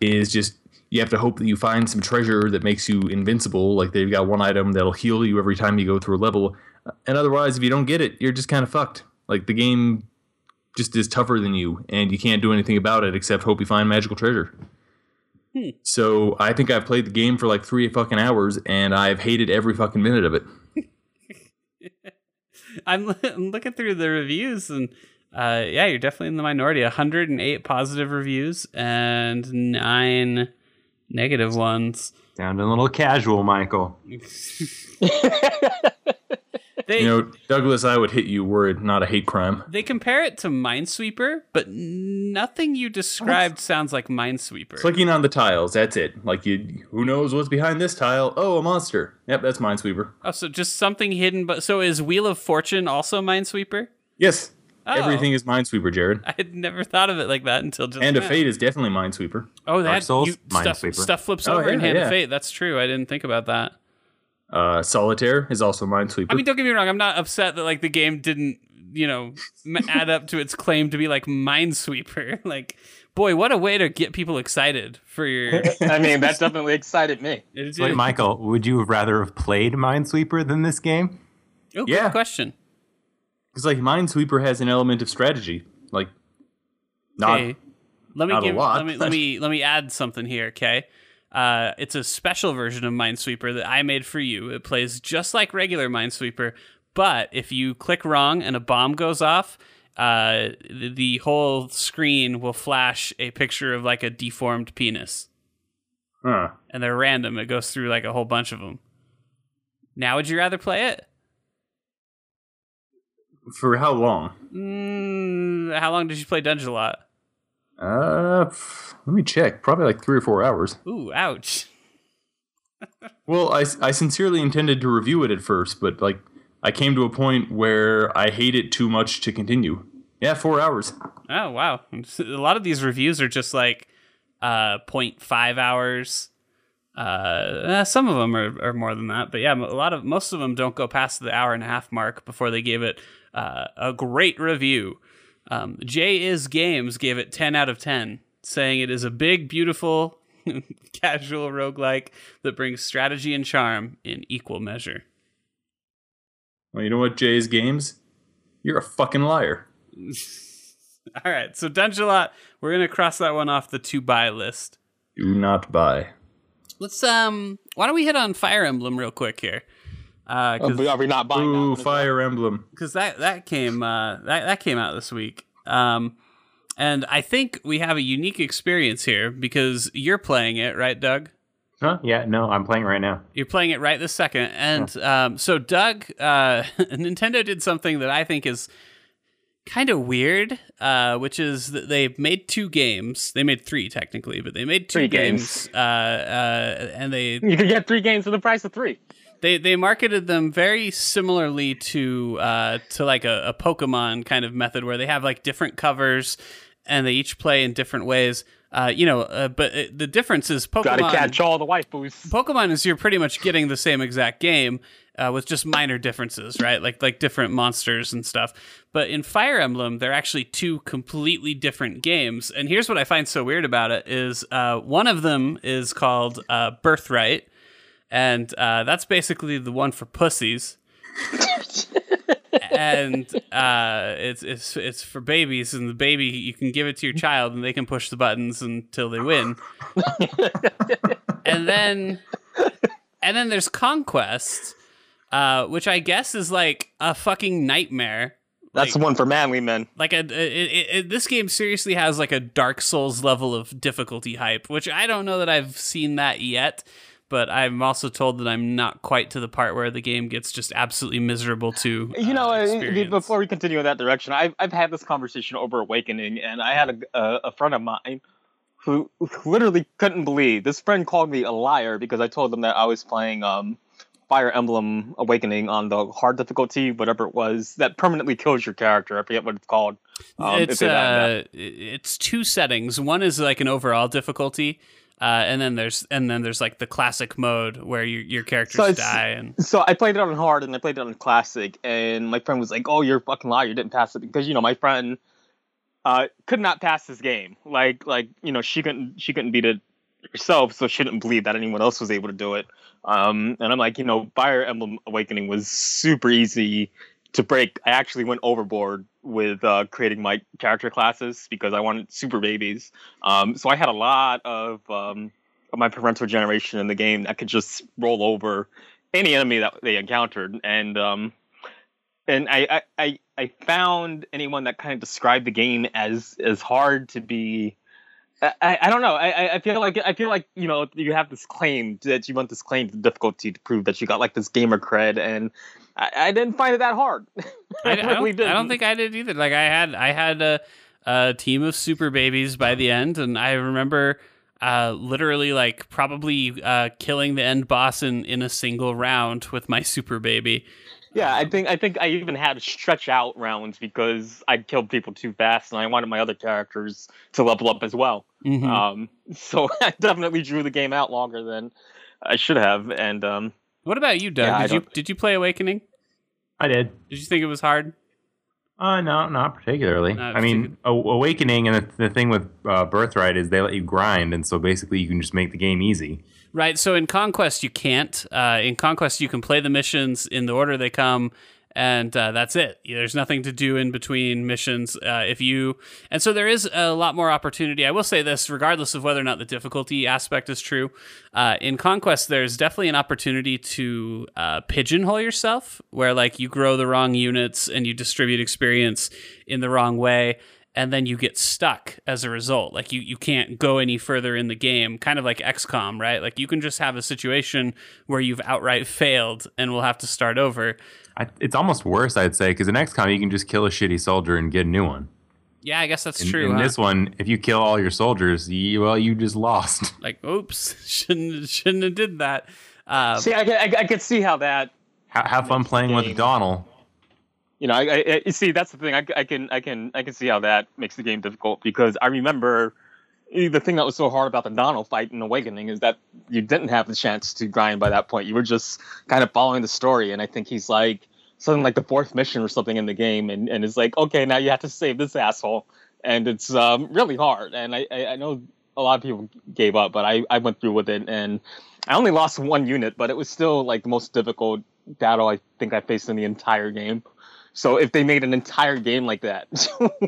is just you have to hope that you find some treasure that makes you invincible. Like they've got one item that'll heal you every time you go through a level. And otherwise if you don't get it you're just kind of fucked. Like the game just is tougher than you and you can't do anything about it except hope you find magical treasure. So i think i've played the game for like three fucking hours and i've hated every fucking minute of it I'm, I'm looking through the reviews and uh, yeah, you're definitely in the minority. 108 positive reviews and nine negative ones. Sound a little casual, Michael. They you know douglas i would hit you were it not a hate crime they compare it to Minesweeper, but nothing you described sounds like Minesweeper. clicking on the tiles that's it like you who knows what's behind this tile oh a monster yep that's minesweeper oh, so just something hidden. But so is Wheel of Fortune also Minesweeper? yes Oh. everything is minesweeper jared I had never thought of it like that until just Hand of. Fate is definitely Minesweeper. Oh, that Souls, you, stuff, Minesweeper. stuff flips Oh, over in yeah, Hand of. Fate. That's true. I didn't think about that. Uh, Solitaire is also Minesweeper. I mean, don't get me wrong. I'm not upset that like the game didn't, you know, add up to its claim to be like Minesweeper. like, boy, what a way to get people excited for your. I mean, that definitely excited me. Wait, Michael, would you rather have played Minesweeper than this game? Oh, good Yeah. question. Because like Minesweeper has an element of strategy, like not. Okay, let me not a give. lot, let me let me let me add something here. Okay, uh, it's a special version of Minesweeper that I made for you. It plays just like regular Minesweeper, but if you click wrong and a bomb goes off. Uh, the, whole screen will flash a picture of like a deformed penis, Huh. and they're random. It goes through like a whole bunch of them. Now, would you rather play it? For how long? Mm, how long did you play Dungelot? Uh, let me check. Probably like three or four hours. Ooh, ouch. Well, I, I sincerely intended to review it at first, but like I came to a point where I hate it too much to continue. Yeah, four hours. Oh wow! A lot of these reviews are just like uh 0.5 hours. Uh, eh, some of them are, are more than that, but yeah, a lot of most of them don't go past the hour and a half mark before they gave it uh, a great review. Um, Jay is Games gave it 10 out of 10, saying it is a big, beautiful, casual roguelike that brings strategy and charm in equal measure. Well, you know what, Jay's games? You're a fucking liar. All right, so Dungelot, we're gonna cross that one off the to buy list. Do not buy. Let's um, why don't we hit on Fire Emblem real quick here? Uh, uh, are we not buying that Ooh, one as well? Fire Emblem. because that that came uh, that that came out this week. Um, and I think we have a unique experience here because you're playing it, right, Doug? Huh? Yeah, no, I'm playing right now. You're playing it right this second. And um, so, Doug, uh, Nintendo did something that I think is kind of weird, uh, which is that they made two games. They made three, technically, but they made two Three games. games. Uh, uh, and they, You can get three games for the price of three. They, they marketed them very similarly to uh, to like a, a Pokemon kind of method where they have like different covers and they each play in different ways. Uh, you know, uh, but uh, the difference is Pokemon. Gotta catch all the waifus. Pokemon is you're pretty much getting the same exact game uh, with just minor differences, right? Like like different monsters and stuff. But in Fire Emblem, they're actually two completely different games. And here's what I find so weird about it: is uh, one of them is called uh, Birthright, and uh, that's basically the one for pussies. and uh, it's it's it's for babies, and the baby you can give it to your child, and they can push the buttons until they win. and then and then there's Conquest, uh, which I guess is like a fucking nightmare. That's the one for manly men. Like a, it, it, it, this game seriously has like a Dark Souls level of difficulty hype, which I don't know that I've seen that yet. But I'm also told that I'm not quite to the part where the game gets just absolutely miserable to. You know, uh, uh, experience. before we continue in that direction, I've I've had this conversation over Awakening, and I had a a, a friend of mine who literally couldn't believe. This friend called me a liar because I told them that I was playing um Fire Emblem Awakening on the hard difficulty, whatever it was, that permanently kills your character. I forget what it's called. Um, it's uh, it's two settings. One is like an overall difficulty, uh, and then there's and then there's like the classic mode where your your characters So die and So I played it on hard and I played it on classic, and my friend was like, "Oh, you're a fucking liar! You didn't pass it because you know my friend uh, could not pass this game. Like, like you know she couldn't she couldn't beat it herself, so she didn't believe that anyone else was able to do it. Um, and I'm like, you know, Fire Emblem Awakening was super easy to break. I actually went overboard with uh, creating my character classes because I wanted super babies. Um, so I had a lot of um, of my parental generation in the game that could just roll over any enemy that they encountered and um and I, I i i found anyone that kind of described the game as as hard to be I, I don't know. I, I- feel like I feel like you know you have this claim that you want this claim to difficulty to prove that you got like this gamer cred, and I, I didn't find it that hard. I, I don't, I don't think I did either. Like I had I had a, a team of super babies by the end, and I remember uh, literally like probably uh, killing the end boss in in a single round with my super baby. Yeah, I think I think I even had to stretch out rounds because I killed people too fast, and I wanted my other characters to level up as well. Mhm. Um, so I definitely drew the game out longer than I should have. And um, what about you, Doug? yeah, did you did you play Awakening? I did. Did you think it was hard? Uh, no, not particularly. Not I mean, a- Awakening and the, the thing with uh, Birthright is they let you grind, and so basically you can just make the game easy. Right. So in Conquest, you can't. Uh, in Conquest, you can play the missions in the order they come, and uh, that's it. There's nothing to do in between missions. Uh, if you and so there is a lot more opportunity. I will say this, regardless of whether or not the difficulty aspect is true. Uh, in Conquest, there's definitely an opportunity to uh, pigeonhole yourself, where like you grow the wrong units and you distribute experience in the wrong way and then you get stuck as a result. Like you, you can't go any further in the game, kind of like XCOM, right? Like you can just have a situation where you've outright failed and will have to start over. I, it's almost worse, I'd say, because in XCOM you can just kill a shitty soldier and get a new one. Yeah, I guess that's In, true. in huh? this one, if you kill all your soldiers, you, well, you just lost. like, oops, shouldn't shouldn't have did that. Uh, see, I, I, I could see how that Ha- have fun playing with. Donnel. You know, I, I, see that's the thing. I, I can I can I can see how that makes the game difficult because I remember the thing that was so hard about the Donnel fight in Awakening is that you didn't have the chance to grind by that point. You were just kind of following the story, and I think he's like something like the fourth mission or something in the game, and, and it's like okay, now you have to save this asshole, and it's um, really hard. And I, I I know a lot of people gave up, but I I went through with it, and I only lost one unit, but it was still like the most difficult battle I think I faced in the entire game. So if they made an entire game like that,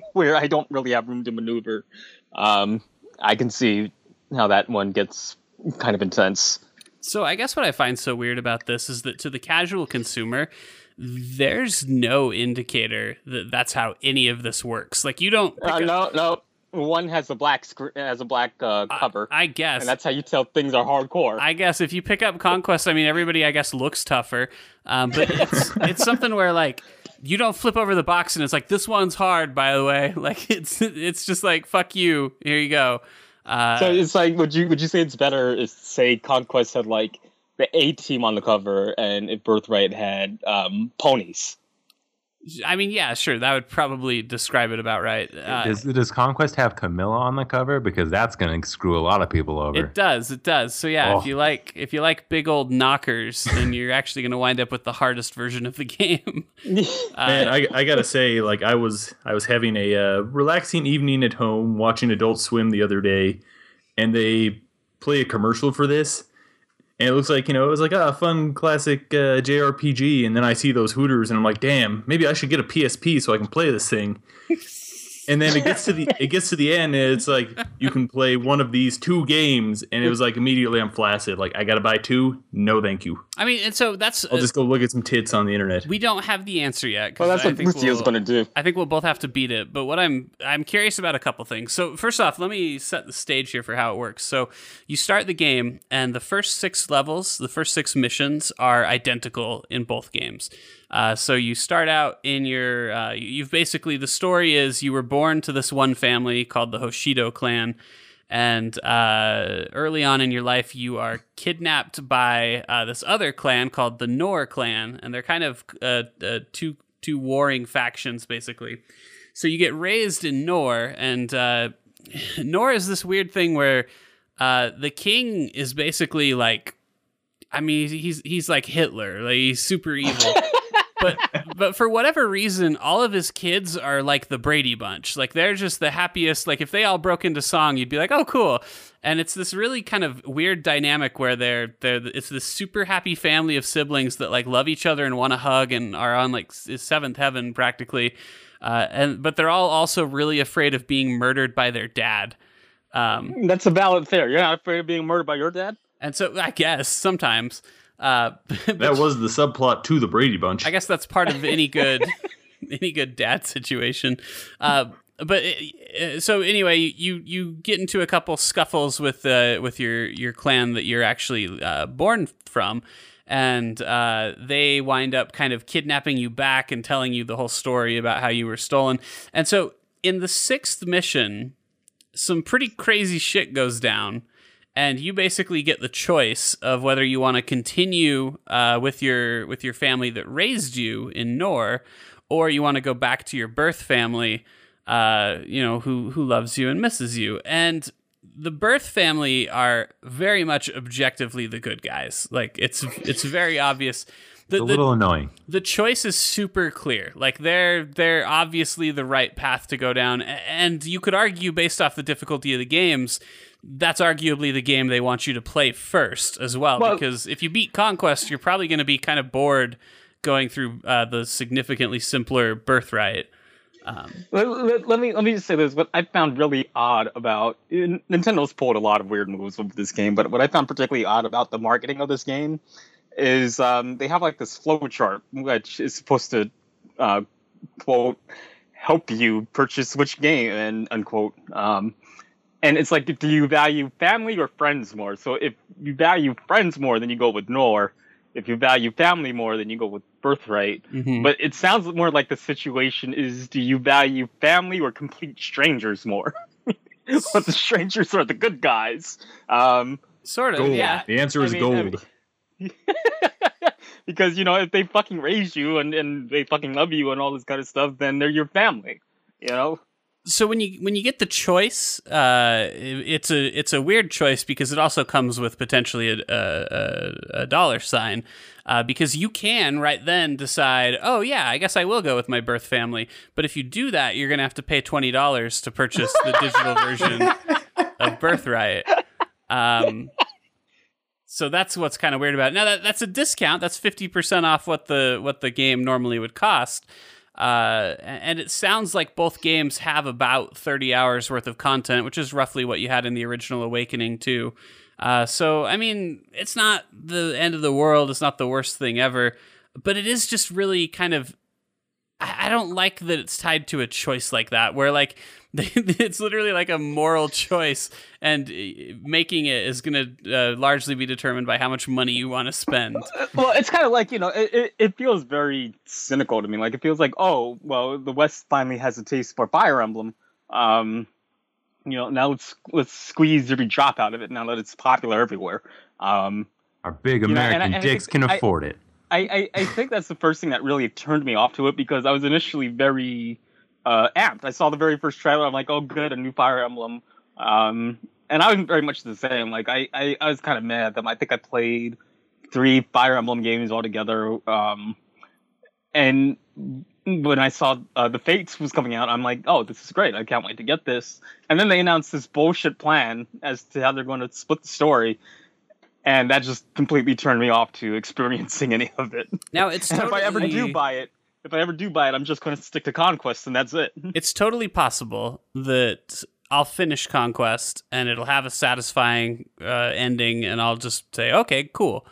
where I don't really have room to maneuver, um, I can see how that one gets kind of intense. So I guess what I find so weird about this is that to the casual consumer, there's no indicator that that's how any of this works. Like you don't. Uh, up- no, no, one has a black screen, has a black uh, cover, I guess. and that's how you tell things are hardcore. I guess if you pick up Conquest, I mean everybody I guess looks tougher, um, but it's it's something where like you don't flip over the box and it's like this one's hard by the way. Like it's it's just like fuck you. Here you go. Uh, so it's like, would you would you say it's better if say Conquest had like the A team on the cover, and if Birthright had um, ponies? I mean, yeah, sure, that would probably describe it about right. Uh, Does, does Conquest have Camilla on the cover? Because that's going to screw a lot of people over. It does. It does. So yeah, Oh. if you like if you like big old knockers, then you're actually going to wind up with the hardest version of the game. Uh, Man, I, I gotta say, like I was I was having a uh, relaxing evening at home watching Adult Swim the other day, and they play a commercial for this, and it looks like you know it was like a ah, fun classic uh, JRPG, and then I see those Hooters, and I'm like, damn, maybe I should get a PSP so I can play this thing. And then it gets to the it gets to the end, and it's like you can play one of these two games, and it was like immediately I'm flaccid. Like I gotta buy two? No, thank you. I mean, and so that's I'll just go look at some tits on the internet. we don't have the answer yet. Well, that's I what think Lucio's we'll- going to do. I think we'll both have to beat it. But what I'm I'm curious about a couple things. So first off, let me set the stage here for how it works. So you start the game, and the first six levels, the first six missions, are identical in both games. Uh, so you start out in your uh, you've basically the story is you were born to this one family called the Hoshido clan. And uh, early on in your life, you are kidnapped by uh, this other clan called the Nohr clan, and they're kind of uh, uh, two two warring factions, basically. So you get raised in Nohr, and uh, Nohr is this weird thing where uh, the king is basically like, I mean, he's he's like Hitler, like he's super evil. but but for whatever reason, all of his kids are like the Brady Bunch. Like they're just the happiest. Like if they all broke into song, you'd be like, oh, cool. And it's this really kind of weird dynamic where they're they're it's this super happy family of siblings that like love each other and want to hug and are on like seventh heaven practically. Uh, and but they're all also really afraid of being murdered by their dad. Um, That's a valid fear. You're not afraid of being murdered by your dad? and so I guess sometimes. Uh, That was the subplot to the Brady Bunch. I guess that's part of any good any good dad situation. Uh, but uh, so anyway, you you get into a couple scuffles with uh, with your your clan that you're actually uh, born from, and uh, they wind up kind of kidnapping you back and telling you the whole story about how you were stolen. And so in the sixth mission, some pretty crazy shit goes down and you basically get the choice of whether you want to continue uh, with your with your family that raised you in Nohr, or you want to go back to your birth family, uh, you know, who who loves you and misses you. And the birth family are very much objectively the good guys. Like it's it's very obvious. The, It's a the- little annoying. the choice is super clear. Like they're they're obviously the right path to go down, and you could argue based off the difficulty of the games, that's arguably the game they want you to play first as well. Well- because if you beat Conquest, you're probably going to be kind of bored going through uh, the significantly simpler Birthright. Let, let- let me let me just say this. What I found really odd about Nintendo's pulled a lot of weird moves with this game, but what I found particularly odd about the marketing of this game is um, they have like this flow chart which is supposed to uh, quote help you purchase which game and unquote. Um, and it's like, do you value family or friends more? So if you value friends more, then you go with Nohr. If you value family more, then you go with Birthright. Mhm. But it sounds more like the situation is: do you value family or complete strangers more? but the strangers are the good guys. Um, Sort of, Gold. yeah. The answer I is mean- I gold. mean- because you know if they fucking raise you and and they fucking love you and all this kind of stuff, then they're your family. You know. So when you when you get the choice, uh, it's a it's a weird choice because it also comes with potentially a a, a dollar sign, uh, because you can right then decide, oh yeah, I guess I will go with my birth family. But if you do that, you're gonna have to pay twenty dollars to purchase the digital version of Birthright. Um, so that's what's kind of weird about it. Now that that's a discount. That's fifty percent off what the what the game normally would cost. Uh, and it sounds like both games have about 30 hours worth of content, which is roughly what you had in the original Awakening too. Uh, so I mean, it's not the end of the world. It's not the worst thing ever, but it is just really kind of. I I don't like that it's tied to a choice like that, where like it's literally like a moral choice, and uh, making it is going to uh, largely be determined by how much money you want to spend. Well, it's kind of like you know, it, it, it feels very cynical to me. Like it feels like, oh, well, the West finally has a taste for Fire Emblem. Um, you know, now let's let's squeeze every drop out of it. Now that it's popular everywhere. Um, Our big know, and I- American and I dicks think can I- afford it. I, I, I think that's the first thing that really turned me off to it because I was initially very uh, amped. I saw the very first trailer. I'm like, oh, good, a new Fire Emblem. Um, and I was very much the same. Like, I, I, I was kind of mad at them. I think I played three Fire Emblem games altogether. Um, and when I saw uh, the Fates was coming out, I'm like, oh, this is great. I can't wait to get this. And then they announced this bullshit plan as to how they're going to split the story. And that just completely turned me off to experiencing any of it. Now it's totally, if I ever do buy it, if I ever do buy it, I'm just going to stick to Conquest, and that's it. it's totally possible that I'll finish Conquest and it'll have a satisfying uh, ending, and I'll just say, okay, cool.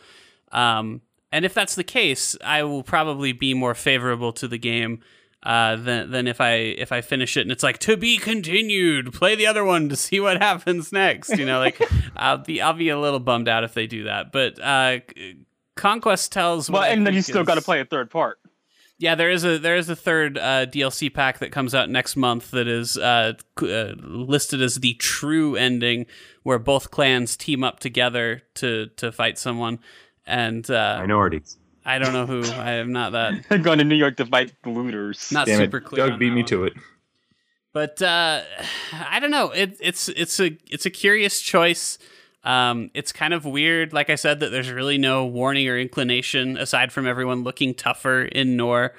Um, and if that's the case, I will probably be more favorable to the game uh, than than if I if I finish it and it's like to be continued. Play the other one to see what happens next. You know, like I'll be I'll be a little bummed out if they do that. But uh, Conquest tells. Well, what I and then you still got to play a third part. yeah, there is a there is a third uh, DLC pack that comes out next month that is uh, c- uh, listed as the true ending, where both clans team up together to to fight someone. And uh, Minorities. I don't know who. I am not that They're going to New York to fight the looters. not Damn super it, clear. Doug on beat that me one. to it. But uh, I don't know. It, it's it's a it's a curious choice. Um, it's kind of weird, like I said, that there's really no warning or inclination aside from everyone looking tougher in Nohr.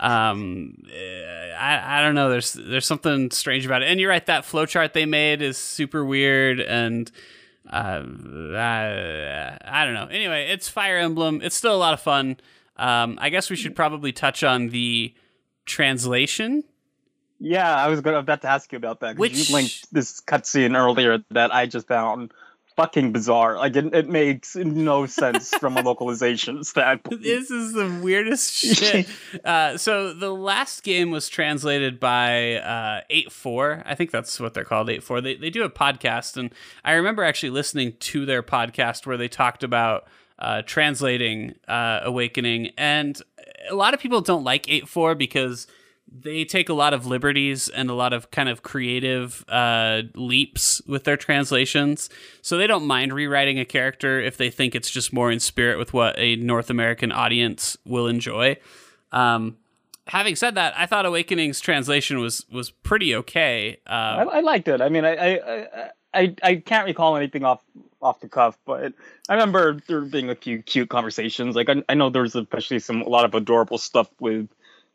Um, eh, I I don't know. There's there's something strange about it. And you're right. That flowchart they made is super weird and. Uh, I, I don't know. Anyway, it's Fire Emblem. It's still a lot of fun. Um, I guess we should probably touch on the translation Yeah, I was going about to ask you about that. Which- you linked this cutscene earlier that I just found fucking bizarre. Like it, it makes no sense from a localization standpoint. this is the weirdest shit. Uh, so the last game was translated by uh, Eight Four. I think that's what they're called. Eight Four. They they do a podcast, and I remember actually listening to their podcast where they talked about uh, translating uh, Awakening, and a lot of people don't like Eight Four because they take a lot of liberties and a lot of kind of creative uh, leaps with their translations. So they don't mind rewriting a character if they think it's just more in spirit with what a North American audience will enjoy. Um, having said that, I thought Awakening's translation was was pretty okay. I, Uh, I liked it. I mean, I, I, I, I, I can't recall anything off off the cuff, but I remember there being a few cute conversations. Like I, I know there's especially some a lot of adorable stuff with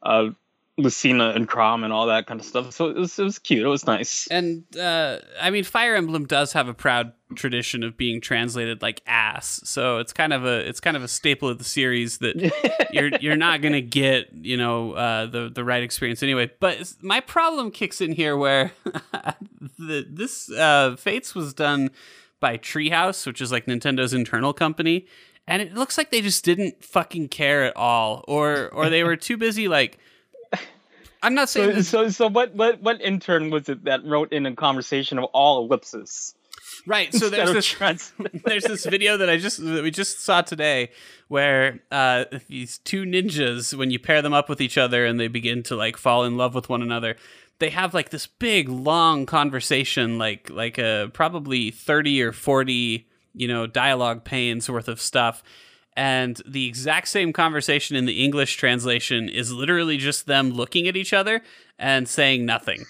uh, Lucina and Chrom and all that kind of stuff. So it was it was cute. It was nice. and uh, I mean, Fire Emblem does have a proud tradition of being translated like ass, so it's kind of a it's kind of a staple of the series that you're you're not gonna get you know uh, the the right experience anyway. But my problem kicks in here where the this uh, Fates was done by Treehouse, which is like Nintendo's internal company, and it looks like they just didn't fucking care at all, or or they were too busy like. I'm not saying So, this- so, so what, what, what intern was it that wrote in a conversation of all ellipses? right. So there's this trans- there's this video that I just that we just saw today where uh, these two ninjas, when you pair them up with each other and they begin to like fall in love with one another, they have like this big long conversation, like like a probably thirty or forty you know dialogue panes worth of stuff. And the exact same conversation in the English translation is literally just them looking at each other and saying nothing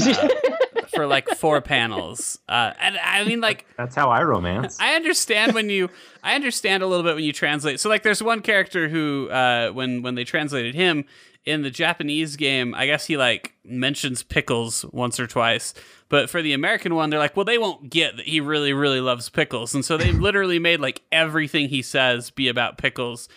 uh, for like four panels. Uh, and I mean, like, That's how I romance. I understand when you, I understand a little bit when you translate. So like, there's one character who, uh, when when they translated him in the Japanese game, I guess he like mentions pickles once or twice. But for the American one, they're like, well, they won't get that he really, really loves pickles, and so they literally made like everything he says be about pickles,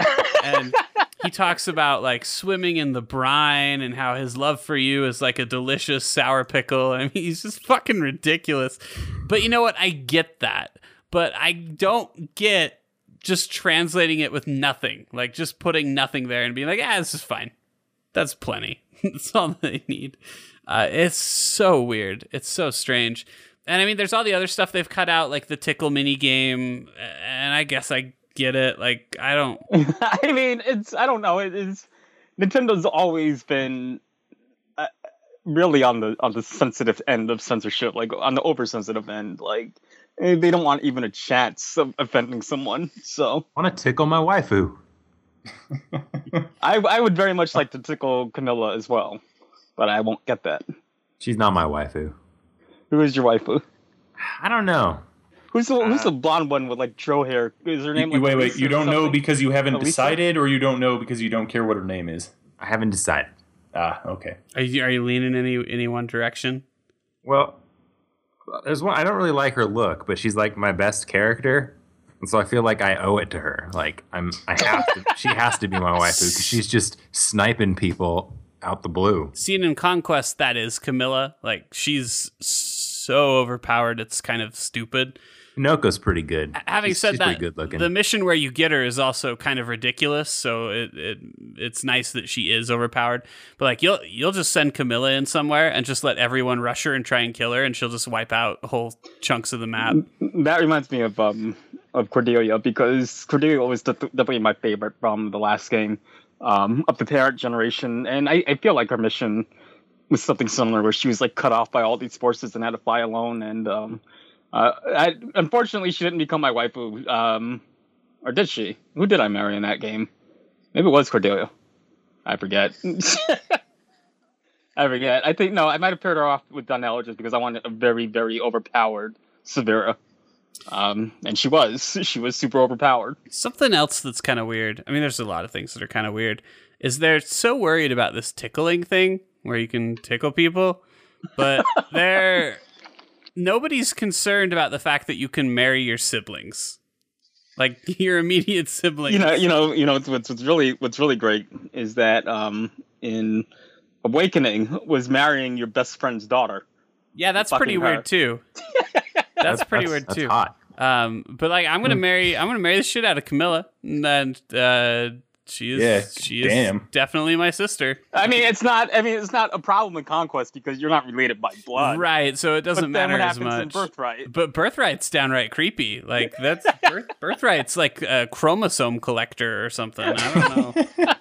and. He talks about like swimming in the brine and how his love for you is like a delicious sour pickle. I mean, he's just fucking ridiculous. But you know what? I get that but I don't get just translating it with nothing, like just putting nothing there and being like, ah, this is fine. That's plenty. That's all they need. Uh, it's so weird. It's so strange. And I mean, there's all the other stuff they've cut out, like the tickle mini game, and I guess I get it. Like, I don't. I mean, it's I don't know. It is Nintendo's always been uh, really on the on the sensitive end of censorship, like on the oversensitive end. Like eh, they don't want even a chance of offending someone. So I want to tickle my waifu. I I would very much like to tickle Camilla as well, but I won't get that. She's not my waifu. Who is your waifu? I don't know. Who's the who's the blonde one with like drow hair? Is her name? You, like wait, wait. Elisa You don't know because you haven't Elisa? decided, or you don't know because you don't care what her name is. I haven't decided. Ah, okay. Are you, are you leaning any any one direction? Well, there's one. I don't really like her look, but she's like my best character, and so I feel like I owe it to her. Like I'm, I have to. she has to be my wife because she's just sniping people out the blue. Seen in Conquest, that is Camilla. Like, she's so overpowered, it's kind of stupid. Noko's pretty good. having She's- said she's that, good looking. the mission where you get her is also kind of ridiculous. So it, it it's nice that she is overpowered. But like you'll you'll just send Camilla in somewhere and just let everyone rush her and try and kill her, and she'll just wipe out whole chunks of the map. That reminds me of um of Cordelia because Cordelia was de- definitely my favorite from the last game, um, of the parent generation, and I, I feel like her mission was something similar where she was like cut off by all these forces and had to fly alone, and um, uh, I, unfortunately she didn't become my waifu, um, or did she? Who did I marry in that game? Maybe it was Cordelia. I forget. I forget. I think no, I might have paired her off with Donnel just because I wanted a very, very overpowered Severa. Um, and she was. She was super overpowered. Something else that's kind of weird. I mean, there's a lot of things that are kind of weird. Is they're so worried about this tickling thing where you can tickle people, but they're nobody's concerned about the fact that you can marry your siblings, like your immediate siblings. You know, you know, you know. What's, what's what's really what's really great is that um, in Awakening was marrying your best friend's daughter. Yeah, that's pretty her. weird too. That's pretty weird that's too. Hot. Um, but like, I'm gonna marry, I'm gonna marry the shit out of Camilla, and then uh, she is, Yeah, she is damn. definitely my sister. I mean, it's not. I mean, it's not a problem in Conquest because you're not related by blood. Right, so it doesn't then matter what as happens in much. Birthright? But Birthright's downright creepy. Like that's birth, Birthright's like a chromosome collector or something. I don't know.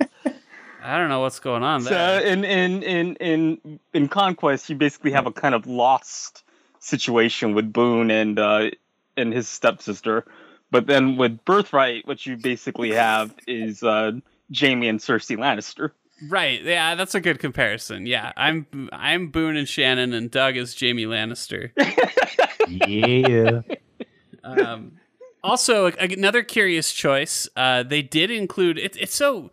I don't know what's going on So there. in in in in in Conquest, you basically have a kind of lost situation with Boone and uh, and his stepsister, but then with Birthright, what you basically have is uh, Jaime and Cersei Lannister. right? Yeah, that's a good comparison. Yeah, I'm I'm Boone and Shannon, and Doug is Jaime Lannister. Yeah. Um, also, another curious choice. Uh, they did include it, it's so.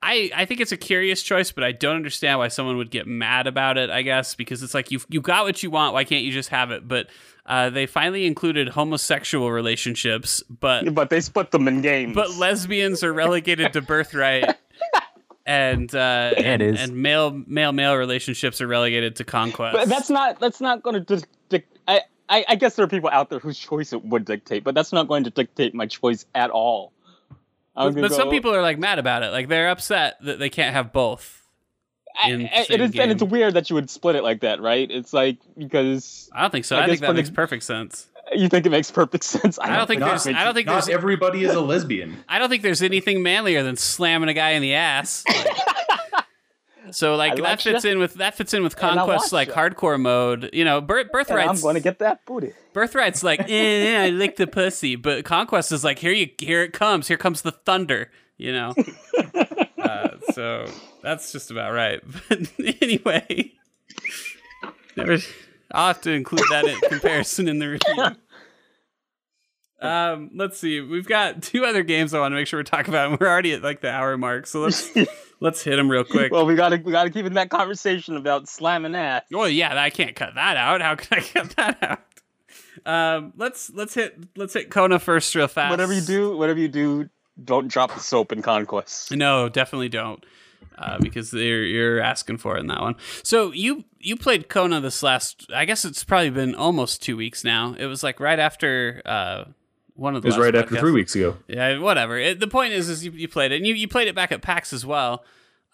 I, I think it's a curious choice, but I don't understand why someone would get mad about it. I guess because it's like you you got what you want. Why can't you just have it? But uh, they finally included homosexual relationships, but But they split them in games. but lesbians are relegated to birthright, and uh, Yeah, and, it is. and male male male relationships are relegated to conquest. But that's not that's not going to dic- I, I I guess there are people out there whose choice it would dictate, but that's not going to dictate my choice at all. I'm but, gonna some people are like mad about it. Like they're upset that they can't have both. I- I- same it is, and it's weird that you would split it like that, right? It's like because I don't think so. I I, guess think that for the- makes perfect sense. you think it makes perfect sense. I don't think Not- there's. I don't think Not there's. everybody is a lesbian. I don't think there's anything manlier than slamming a guy in the ass. So like I that fits it. in with that fits in with Conquest like it. hardcore mode. You know, Bir- And I'm Birthright's going to get that booty. Birthright's like, eh, eh, I lick the pussy, but Conquest is like, here you, here it comes, here comes the thunder, you know. So that's just about right. But anyway, never, I'll have to include that in comparison in the review. Um, let's see. We've got two other games I want to make sure we're talking about. And we're already at like the hour mark, so let's let's hit them real quick. Well, we gotta we gotta keep in that conversation about slamming ass. Well, yeah, I can't cut that out. How can I cut that out? Um, let's let's hit let's hit Kona first real fast. Whatever you do, whatever you do, don't drop the soap in conquest. No, definitely don't. Uh, because you're you're asking for it in that one. So you you played Kona this last. I guess it's probably been almost two weeks now. It was like right after uh, one of the. It was last right after three weeks ago. Yeah, whatever. It, the point is, is you, you played it, and you, you played it back at PAX as well.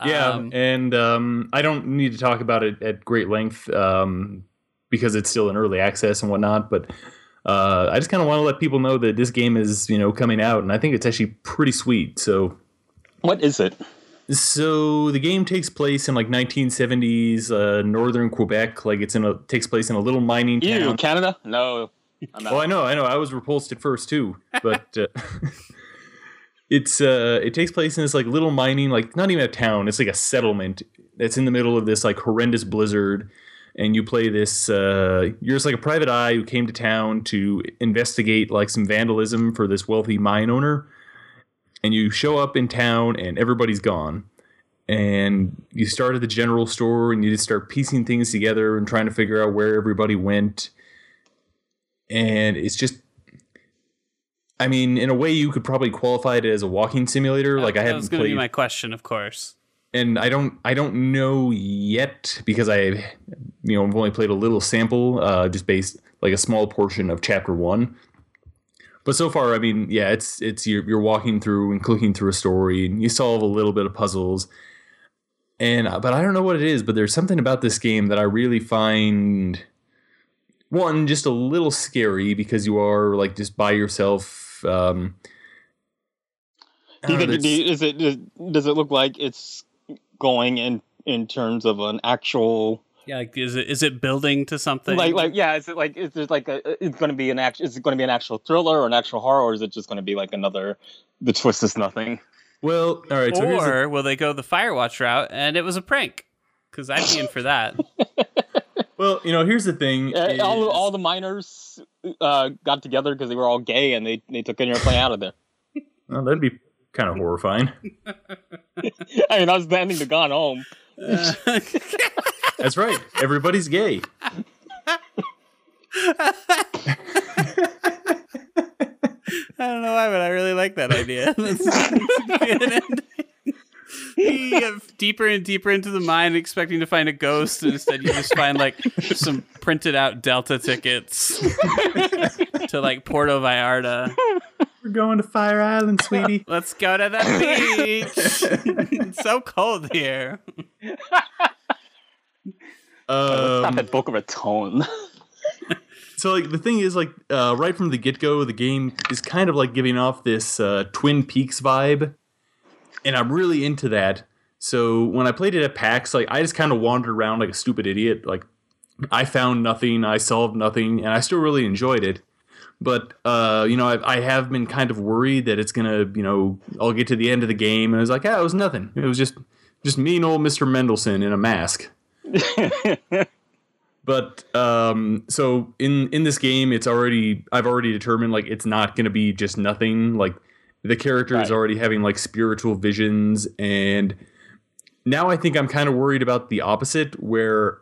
Yeah, Um, and um, I don't need to talk about it at great length um, because it's still in early access and whatnot. But uh, I just kind of want to let people know that this game is you know coming out, and I think it's actually pretty sweet. So, What is it? so the game takes place in like 1970s uh, northern Quebec. Like it's in a takes place in a little mining You, town. Canada? No. I'm Oh, I know, I know. I was repulsed at first too, but uh, it's uh, it takes place in this like little mining, like not even a town. It's like a settlement that's in the middle of this like horrendous blizzard, and you play this. Uh, you're just like a private eye who came to town to investigate like some vandalism for this wealthy mine owner, and you show up in town and everybody's gone. And you start at the general store and you just start piecing things together and trying to figure out where everybody went and it's just I mean, in a way, you could probably qualify it as a walking simulator. Like I haven't was going to played, be my question, of course. And I don't, I don't know yet because I, you know, I've only played a little sample, uh, just based like a small portion of chapter one. But so far, I mean, yeah, it's it's you're you're walking through and clicking through a story, and you solve a little bit of puzzles. And uh, but I don't know what it is, but there's something about this game that I really find one just a little scary because you are like just by yourself. Um, Do you don't know, think, do you- is it does, does it look like it's going in in terms of an actual Yeah, like is it is it building to something? like like yeah is it like is it like a, it's going to be an act is it going to be an actual thriller or an actual horror or is it just going to be like another the twist is nothing well, all right. So here's the- or will they go the Firewatch route and it was a prank? Because I'd be in for that. well, you know, here's the thing. Uh, all, all the miners uh, got together because they were all gay and they, they took an airplane out of there well, that'd be kind of horrifying. i mean I was the ending to gone home That's right. Everybody's gay. I don't know why, but I really like that idea. That's, that's a good ending. You get deeper and deeper into the mine, expecting to find a ghost, and instead you just find like some printed out Delta tickets to like Porto Vallarta. We're going to Fire Island, sweetie. Let's go to the beach. it's so cold here. not Um, that Boca Raton. so, like, the thing is, like, uh, right from the get go, the game is kind of like giving off this uh, Twin Peaks vibe, and I'm really into that. So when I played it at PAX, like, I just kind of wandered around like a stupid idiot. Like, I found nothing, I solved nothing, and I still really enjoyed it. But uh, you know, I, I have been kind of worried that it's gonna, you know, I'll get to the end of the game and it's like, ah, it was nothing. It was just, just mean old Mister Mendelsohn in a mask. But um, so in in this game, it's already I've already determined like it's not going to be just nothing. Like the character is already having like spiritual visions, and now I think I'm kind of worried about the opposite, where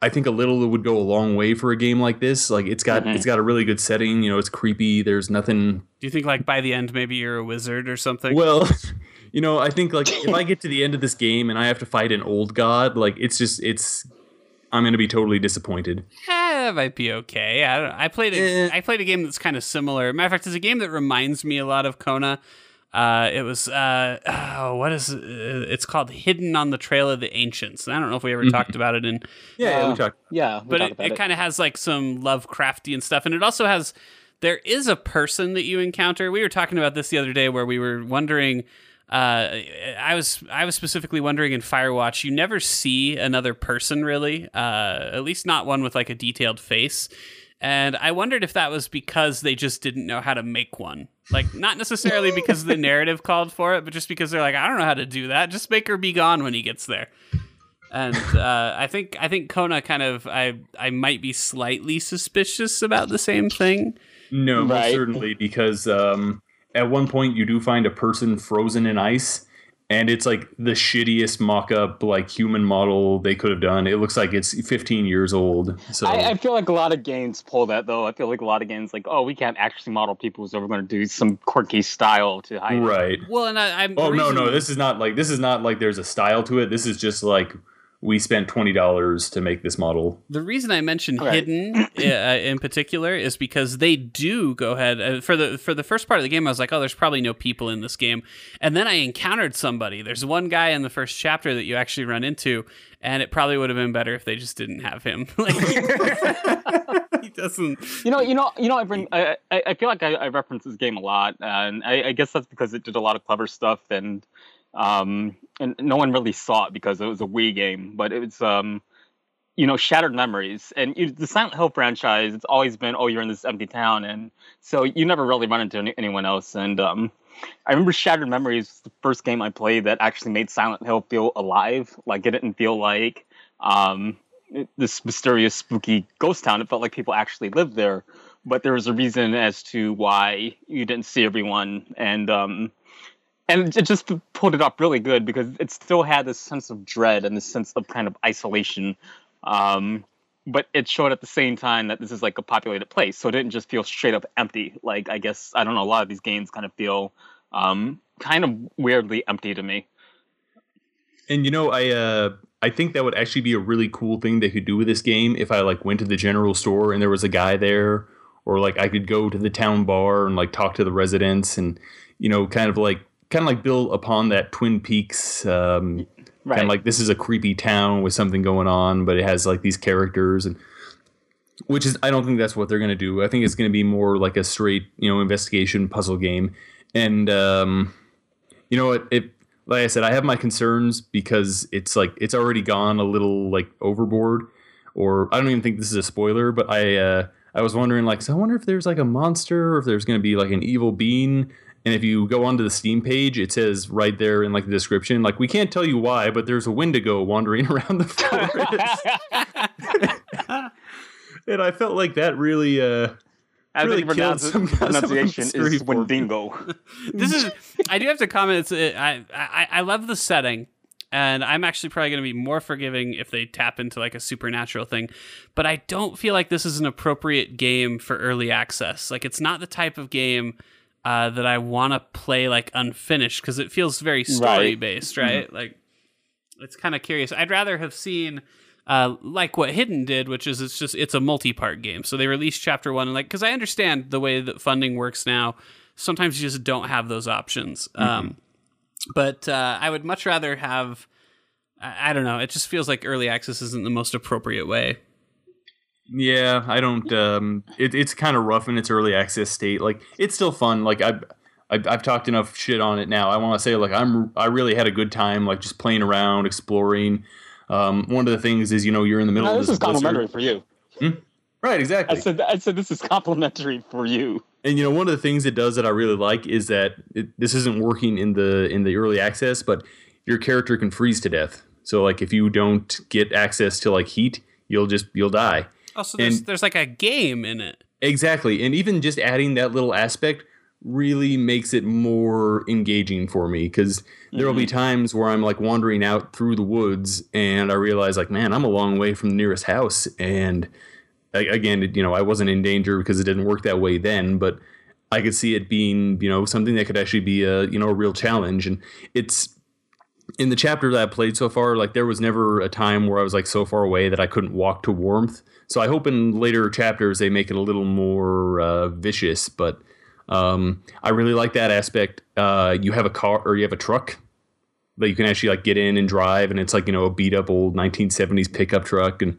I think a little would go a long way for a game like this. Like it's got Mhm. it's got a really good setting. You know, it's creepy. There's nothing. Do you think like by the end maybe you're a wizard or something? Well. You know, I think like if I get to the end of this game and I have to fight an old god, like it's just it's I'm going to be totally disappointed. Eh, it might be okay. I don't. I played a. Eh. I played a game that's kind of similar. Matter of fact, it's a game that reminds me a lot of Kona. Uh, it was uh, oh, what is it? it's called Hidden on the Trail of the Ancients. And I don't know if we ever Mhm. talked about it in, Yeah, yeah, Uh, we talked. yeah, we but it, it it. kind of has like some Lovecraftian stuff, and it also has. There is a person that you encounter. We were talking about this the other day, where we were wondering uh, I was I was specifically wondering in Firewatch, you never see another person really, uh, at least not one with like a detailed face. And I wondered if that was because they just didn't know how to make one. Like, not necessarily because the narrative called for it, but just because they're like, I don't know how to do that. Just make her be gone when he gets there. And uh, I think I think Kona kind of I I might be slightly suspicious about the same thing. No, Right. certainly because um, at one point you do find a person frozen in ice, and it's like the shittiest mock-up like human model they could have done. It looks like it's 15 years old. So I, I feel like a lot of games pull that though. I feel like a lot of games like, oh, we can't actually model people, so we're going to do some quirky style to hide. it. right. Well, and I, I'm Oh the no, no, this is not like this is not like there's a style to it. This is just like we spent twenty dollars to make this model. The reason I mentioned Okay. hidden uh, in particular is because they do go ahead uh, for the for the first part of the game. I was like, oh, there's probably no people in this game, and then I encountered somebody. There's one guy in the first chapter that you actually run into, and it probably would have been better if they just didn't have him. like, he doesn't. You know, you know, you know. I bring. I, I I feel like I, I reference this game a lot, and I, I guess that's because it did a lot of clever stuff, and um, and no one really saw it because it was a Wii game, but it was um, you know, Shattered Memories, and you, the Silent Hill franchise. It's always been, oh, you're in this empty town, and so you never really run into any, anyone else, and um. I remember Shattered Memories was the first game I played that actually made Silent Hill feel alive. Like it didn't feel like um, this mysterious, spooky ghost town. It felt like people actually lived there. But there was a reason as to why you didn't see everyone, and um, and it just pulled it up really good because it still had this sense of dread and this sense of kind of isolation. Um, but it showed at the same time that this is like a populated place, so it didn't just feel straight up empty. Like I guess I don't know. A lot of these games kind of feel um, kind of weirdly empty to me. And you know, I uh I think that would actually be a really cool thing they could do with this game if I like went to the general store and there was a guy there or like I could go to the town bar and like talk to the residents and you know, kind of like kind of like build upon that Twin Peaks um Right. kind of like this is a creepy town with something going on, but it has like these characters and which is I don't think that's what they're going to do. I think it's going to be more like a straight, you know, investigation puzzle game. And um you know what, it like I said, I have my concerns because it's like it's already gone a little like overboard or I don't even think this is a spoiler, but I uh I was wondering like so I wonder if there's like a monster or if there's going to be like an evil being and if you go onto the Steam page, it says right there in like the description, like we can't tell you why, but there's a Wendigo wandering around the forest. and I felt like that really uh I really think killed some- some pronunciation mystery is for. Wendigo. This is. I do have to comment. It's. uh, I. I. I love the setting. And I'm actually probably going to be more forgiving if they tap into like a supernatural thing. But I don't feel like this is an appropriate game for early access. Like, it's not the type of game uh, that I want to play like unfinished because it feels very story based, right? Like, it's kind of curious. I'd rather have seen. Uh, like what Hidden did, which is it's just it's a multi-part game. So they released chapter one, and like because I understand the way that funding works now, sometimes you just don't have those options. Um, but uh, I would much rather have. I don't know. It just feels like early access isn't the most appropriate way. Yeah, I don't. Um, it, it's kind of rough in its early access state. Like it's still fun. Like I've, I've, I've talked enough shit on it now. I want to say like I'm. I really had a good time. Like just playing around, exploring. Um, one of the things is you know you're in the middle No, of this this is complimentary blizzard. for you. Right, I exactly. said I said this is complimentary for you. and you know one of the things it does that I really like is that it, this isn't working in the in the early access, but your character can freeze to death. So like if you don't get access to like heat, you'll just you'll die. Oh, also, there's And- there's like a game in it. Exactly. And even just adding that little aspect really makes it more engaging for me because there will be mm-hmm. times where I'm like wandering out through the woods and I realize like, man, I'm a long way from the nearest house. And again, it- you know, I wasn't in danger because it didn't work that way then, but I could see it being, you know, something that could actually be a, you know, a real challenge. And it's in the chapter that I played so far, like there was never a time where I was like so far away that I couldn't walk to warmth. So I hope in later chapters they make it a little more uh, vicious. But um, I really like that aspect. Uh, you have a car or you have a truck that you can actually like get in and drive, and it's like you know a beat up old 1970s pickup truck. And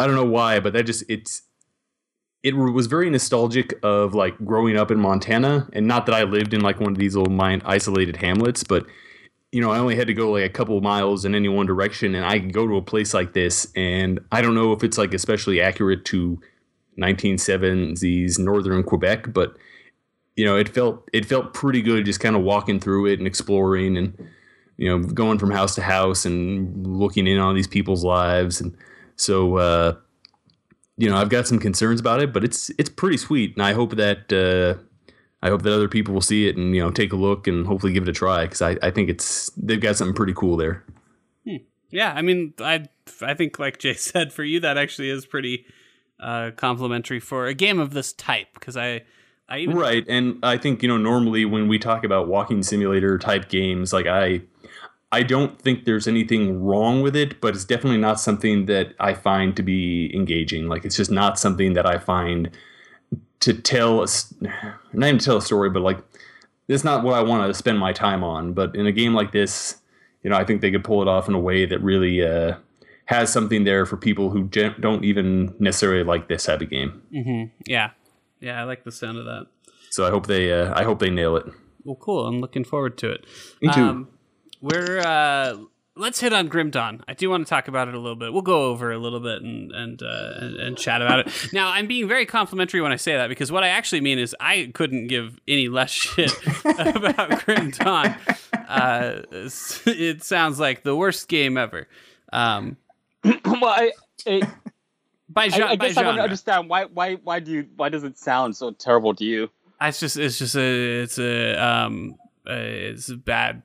I don't know why, but that just it's it was very nostalgic of like growing up in Montana, and not that I lived in like one of these little mine isolated hamlets, but you know, I only had to go like a couple miles in any one direction, and I could go to a place like this, and I don't know if it's like especially accurate to 1970s northern Quebec, but you know, it felt it felt pretty good just kind of walking through it and exploring and you know going from house to house and looking in on these people's lives and so uh, you know I've got some concerns about it, but it's it's pretty sweet, and I hope that uh, I hope that other people will see it and you know take a look and hopefully give it a try because I, I think it's they've got something pretty cool there. Yeah, I mean, I I think like Jay said, for you that actually is pretty uh, complimentary for a game of this type because I. I even Right, and I think you know normally when we talk about walking simulator type games, like I, I don't think there's anything wrong with it, but it's definitely not something that I find to be engaging. Like it's just not something that I find to tell not even to tell a story, but like it's not what I want to spend my time on. But in a game like this, you know, I think they could pull it off in a way that really uh, has something there for people who gen- don't even necessarily like this type of game. Mm-hmm. Yeah, yeah, I like the sound of that. So I hope they, uh, I hope they nail it. Well, cool. I'm looking forward to it. Me too. Um, we're uh, let's hit on Grim Dawn. I do want to talk about it a little bit. We'll go over a little bit and and uh, and, and chat about it. Now, I'm being very complimentary when I say that because what I actually mean is I couldn't give any less shit about Grim Dawn. Uh, it sounds like the worst game ever. Um, well, I, I, by, I, gen- I by guess I to understand why why why do you why does it sound so terrible to you? It's just it's just a it's a um uh, it's a bad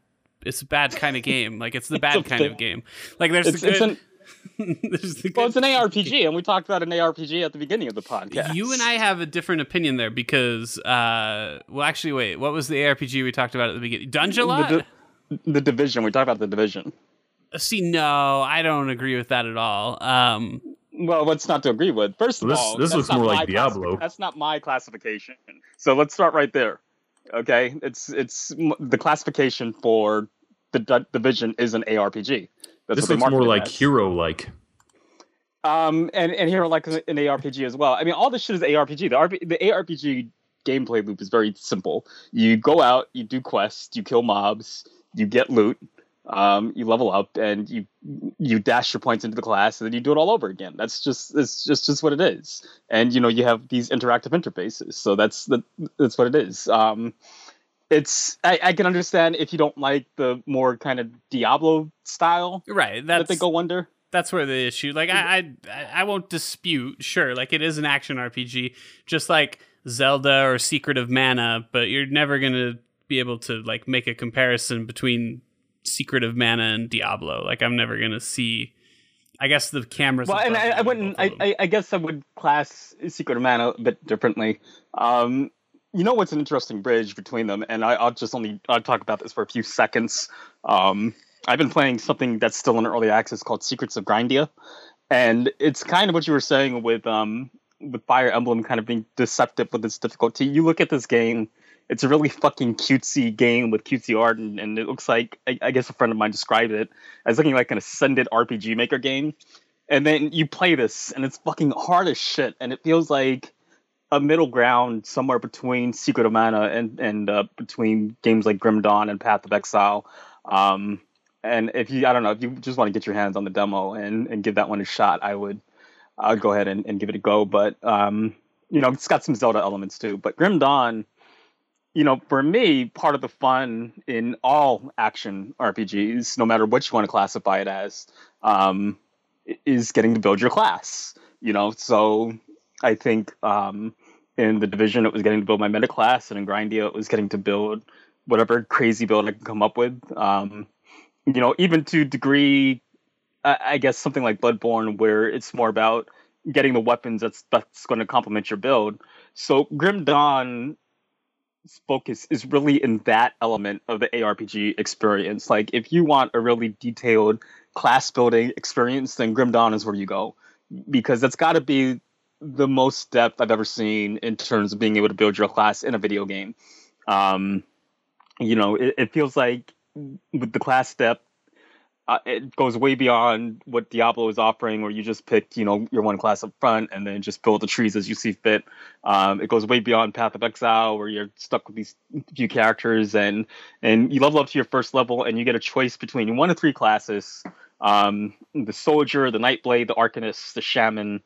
it's a bad kind of game. Like it's the bad a kind of game. Like there's It's, the it's good, an the well, it's an ARPG, and we talked about an ARPG at the beginning of the podcast. You and I have a different opinion there because uh well actually wait, what was the ARPG we talked about at the beginning? Dungeon the, di- the division. We talked about the division. See, no, I don't agree with that at all. Um Well, what's not to agree with? First of This- all, this that's looks more like Diablo. classifi- That's not my classification. So let's start right there. Okay, it's it's m- the classification for the di- division is an ARPG. That's This looks more like as. hero like. Um, and and here like an ARPG as well. I mean, all this shit is ARPG. The RP, the ARPG gameplay loop is very simple. You go out, you do quests, you kill mobs, you get loot, um, you level up, and you you dash your points into the class, and then you do it all over again. That's just it's just just what it is. And you know you have these interactive interfaces, so that's the that's what it is. Um, it's I, I can understand if you don't like the more kind of Diablo style right, that they go under. that's where the issue like I, I i won't dispute sure like it is an action rpg just like zelda or secret of mana but you're never gonna be able to like make a comparison between secret of mana and diablo like i'm never gonna see i guess the cameras well, and I, I wouldn't. I. I, I guess I would class Secret of Mana a bit differently. Um, you know what's an interesting bridge between them, and I, I'll just only I'll talk about this for a few seconds. Um, I've been playing something that's still in early access called Secrets of Grindea, and it's kind of what you were saying with um with Fire Emblem kind of being deceptive with its difficulty. You look at this game. It's a really fucking cutesy game with cutesy art, and, and it looks like I, I guess a friend of mine described it as looking like an ascended RPG Maker game and then you play this and it's fucking hard as shit and it feels like a middle ground somewhere between secret of mana and and uh, between games like grim dawn and path of exile. Um and if you i don't know if you just want to get your hands on the demo and and give that one a shot i would i would go ahead and, and give it a go. But um you know it's got some zelda elements too. But grim dawn you know, for me, part of the fun in all action RPGs, no matter what you want to classify it as, um, is getting to build your class. You know, so I think um, in the division it was getting to build my meta class, and in Grindea it was getting to build whatever crazy build I can come up with. Um, you know, even to degree, I, I guess something like Bloodborne, where it's more about getting the weapons that's that's going to complement your build. So Grim Dawn focus is really in that element of the ARPG experience. Like if you want a really detailed class building experience, then Grim Dawn is where you go because that's got to be the most depth I've ever seen in terms of being able to build your class in a video game. Um, you know, it, it feels like with the class depth, uh, it goes way beyond what Diablo is offering, where you just pick, you know, your one class up front and then just build the trees as you see fit. Um, it goes way beyond Path of Exile, where you're stuck with these few characters, and and you level up to your first level, and you get a choice between one of three classes: um, the Soldier, the Nightblade, the Arcanist, the Shaman,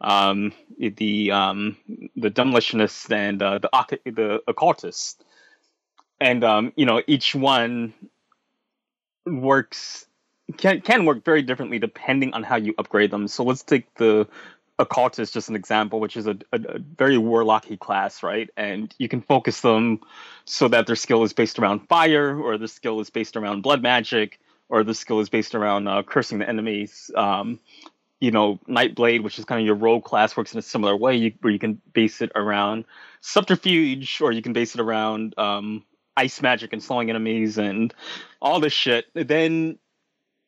um, the um, the Demolitionist, and uh, the the Occultist. And um, you know, each one works can can work very differently depending on how you upgrade them. So let's take the occultist just an example, which is a, a, a, very warlocky class, right? And you can focus them so that their skill is based around fire, or the skill is based around blood magic, or the skill is based around uh, cursing the enemies. Um, you know, Nightblade, which is kind of your rogue class, works in a similar way, you, where you can base it around subterfuge, or you can base it around um, ice magic and slowing enemies and all this shit. Then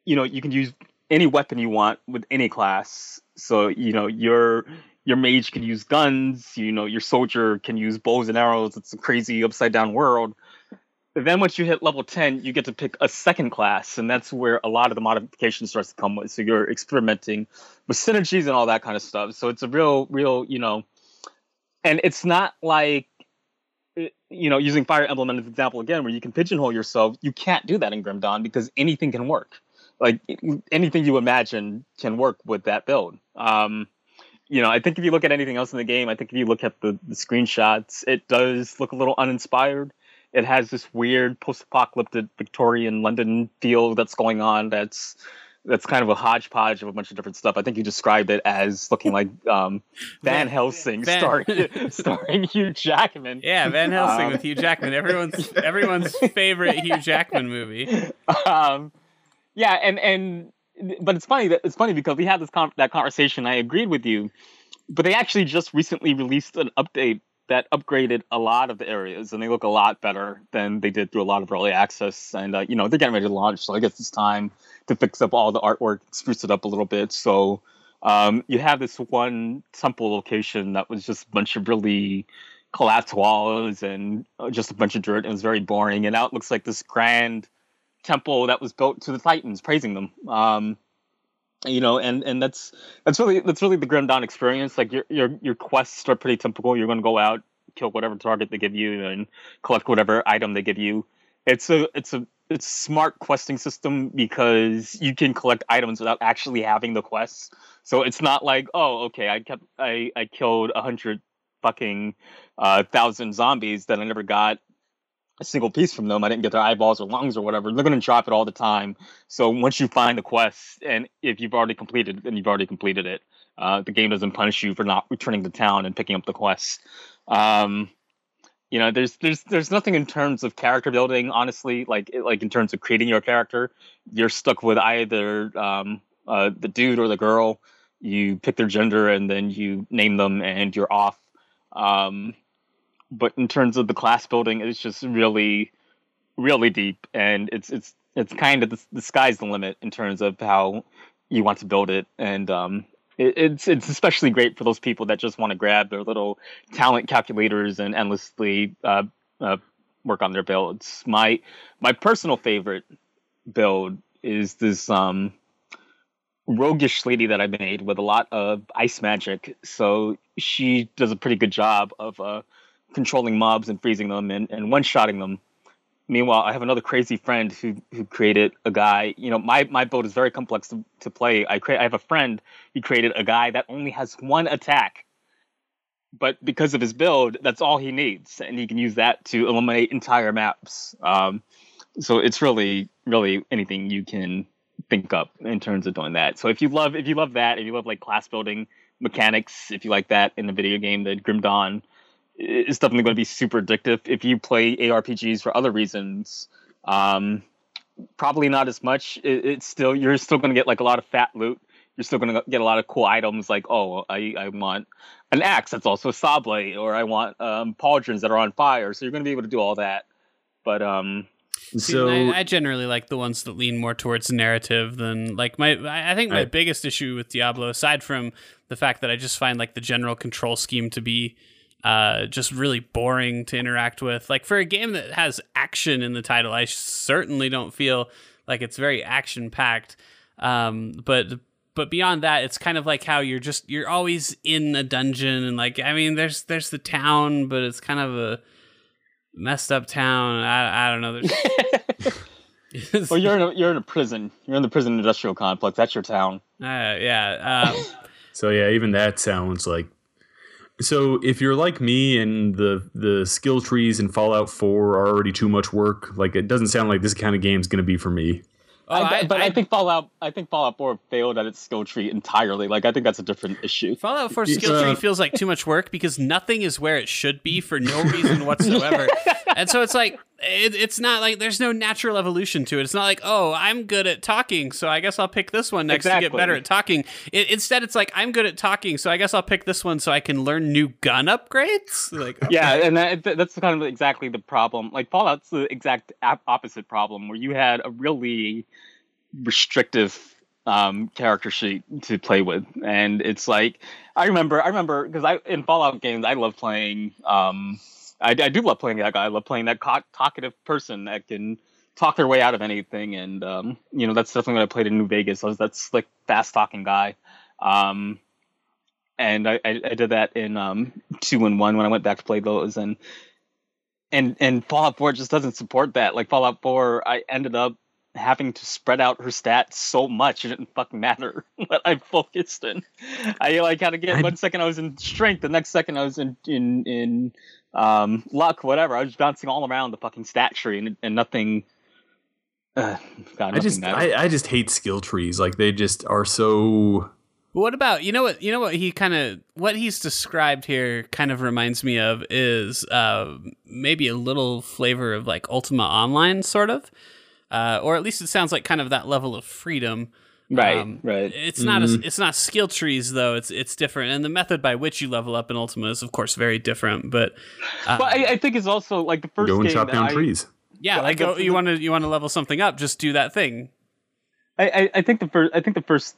you know you can use any weapon you want with any class. So you know your your mage can use guns. You know your soldier can use bows and arrows. It's a crazy upside down world. Then once you hit level ten, you get to pick a second class, and that's where a lot of the modifications starts to come with. So you're experimenting with synergies and all that kind of stuff. So it's a real, real, you know, and it's not like you know, using Fire Emblem as an example again, where you can pigeonhole yourself, you can't do that in Grim Dawn because anything can work like anything you imagine can work with that build. Um, you know, I think if you look at anything else in the game, I think if you look at the, the screenshots, it does look a little uninspired. It has this weird post-apocalyptic Victorian London feel that's going on. That's that's kind of a hodgepodge of a bunch of different stuff. I think you described it as looking like um, Van Helsing Van. starring starring Hugh Jackman. Yeah, Van Helsing um, with Hugh Jackman. Everyone's everyone's favorite Hugh Jackman movie. Um, yeah, and and but it's funny that it's funny because we had this con- that conversation. I agreed with you, but they actually just recently released an update that upgraded a lot of the areas, and they look a lot better than they did through a lot of early access. And uh, you know they're getting ready to launch, so I guess it's time to fix up all the artwork, spruce it up a little bit. So um, you have this one temple location that was just a bunch of really collapsed walls and uh, just a bunch of dirt. And it was very boring, and now it looks like this grand temple that was built to the Titans, praising them. Um, you know, and and that's that's really that's really the Grim Dawn experience. Like your your your quests are pretty typical. You're going to go out, kill whatever target they give you, and collect whatever item they give you. It's a it's a it's smart questing system because you can collect items without actually having the quests. So it's not like, oh, okay, I kept I I killed a hundred fucking uh, thousand zombies that I never got a single piece from them. I didn't get their eyeballs or lungs or whatever. They're going to drop it all the time. So once you find the quest, and if you've already completed, then you've already completed it. Uh, the game doesn't punish you for not returning to town and picking up the quest. Um, you know, there's there's there's nothing in terms of character building, honestly. Like like in terms of creating your character, you're stuck with either um, uh, the dude or the girl. You pick their gender and then you name them, and you're off. Um, but in terms of the class building, it's just really, really deep, and it's it's it's kind of the, the sky's the limit in terms of how you want to build it, and um, it, it's it's especially great for those people that just want to grab their little talent calculators and endlessly uh, uh, work on their builds. My my personal favorite build is this um, roguish lady that I made with a lot of ice magic. So she does a pretty good job of uh, controlling mobs and freezing them and, and one shotting them. Meanwhile, I have another crazy friend who who created a guy. You know, my my build is very complex to, to play. I create. I have a friend who created a guy that only has one attack, but because of his build, that's all he needs, and he can use that to eliminate entire maps. Um, so it's really really anything you can think up in terms of doing that. So if you love if you love that, if you love like class building mechanics, if you like that in the video game, the Grim Dawn is definitely going to be super addictive. If you play ARPGs for other reasons, um, probably not as much. It, it's still you're still going to get like a lot of fat loot. You're still going to get a lot of cool items like oh I, I want an axe that's also a saw blade or I want um, pauldrons that are on fire. So you're going to be able to do all that. But um, so I, I, generally like the ones that lean more towards narrative than like my. I think my I, biggest issue with Diablo, aside from the fact that I just find like the general control scheme to be uh, just really boring to interact with. Like for a game that has action in the title, I certainly don't feel Like it's very action packed. Um, but but beyond that, it's kind of like how you're just you're always in a dungeon and like I mean, there's there's the town, but it's kind of a messed up town. I I don't know. There's well, you're in a you're in a prison. You're in the prison industrial complex. That's your town. Uh, yeah. Um, So yeah, even that sounds like. So if you're like me and the the skill trees in Fallout 4 are already too much work, like it doesn't sound like this kind of game is going to be for me. oh, I, but I, think Fallout I think Fallout 4 failed at its skill tree entirely. Like I think that's a different issue. Fallout 4 skill Uh, tree feels like too much work because nothing is where it should be for no reason whatsoever. And so it's like it, it's not like there's no natural evolution to it. It's not like, "Oh, I'm good at talking, so I guess I'll pick this one next to get better at talking." It, instead it's like, "I'm good at talking, so I guess I'll pick this one so I can learn new gun upgrades." Like Yeah, and that, that's kind of exactly the problem. Like Fallout's the exact opposite problem, where you had a really restrictive um, character sheet to play with, and it's like I remember, I remember because I in Fallout games I love playing. Um, I, I do love playing that guy. I love playing that co- talkative person that can talk their way out of anything, and um, you know that's definitely what I played in New Vegas. I was that slick, fast talking guy. Um, and I, I, I did that in um, two and one when I went back to play those, and and and Fallout Four just doesn't support that. Like Fallout Four, I ended up having to spread out her stats so much it didn't fucking matter what I focused in. I like had to get I- one second I was in strength, the next second I was in in in um, luck, whatever. I was bouncing all around the fucking stat tree, and, and nothing. Uh, God, I just. I, I just hate skill trees. Like they just are so what about you know what you know what he kind of what he's described here kind of reminds me of is uh, maybe a little flavor of like Ultima Online sort of, uh, or at least it sounds like kind of that level of freedom. right, Um, right. It's not a, it's not skill trees though. It's it's different, and the method by which you level up in Ultima is of course very different. But uh, But I, I think it's also like the first go and game chop down I- trees. yeah, well, like guess oh, you want to you want to level something up, just do that thing. I, I, I think the first I think the first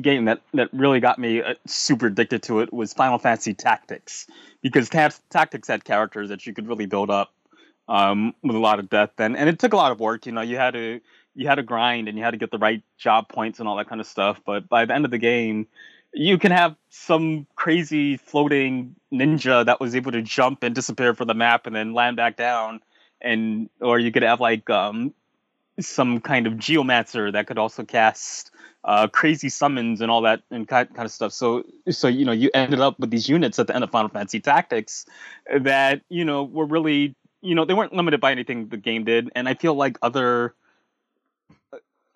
game that, that really got me uh, super addicted to it was Final Fantasy Tactics because ta- Tactics had characters that you could really build up um, with a lot of depth and, and it took a lot of work. You know, you had to you had to grind and you had to get the right job points and all that kind of stuff. But by the end of the game, you can have some crazy floating ninja that was able to jump and disappear from the map and then land back down, and or you could have like um, some kind of geomancer that could also cast uh, crazy summons and all that and kind kind of stuff. So so you know you ended up with these units at the end of Final Fantasy Tactics that you know were really you know they weren't limited by anything the game did, and I feel like other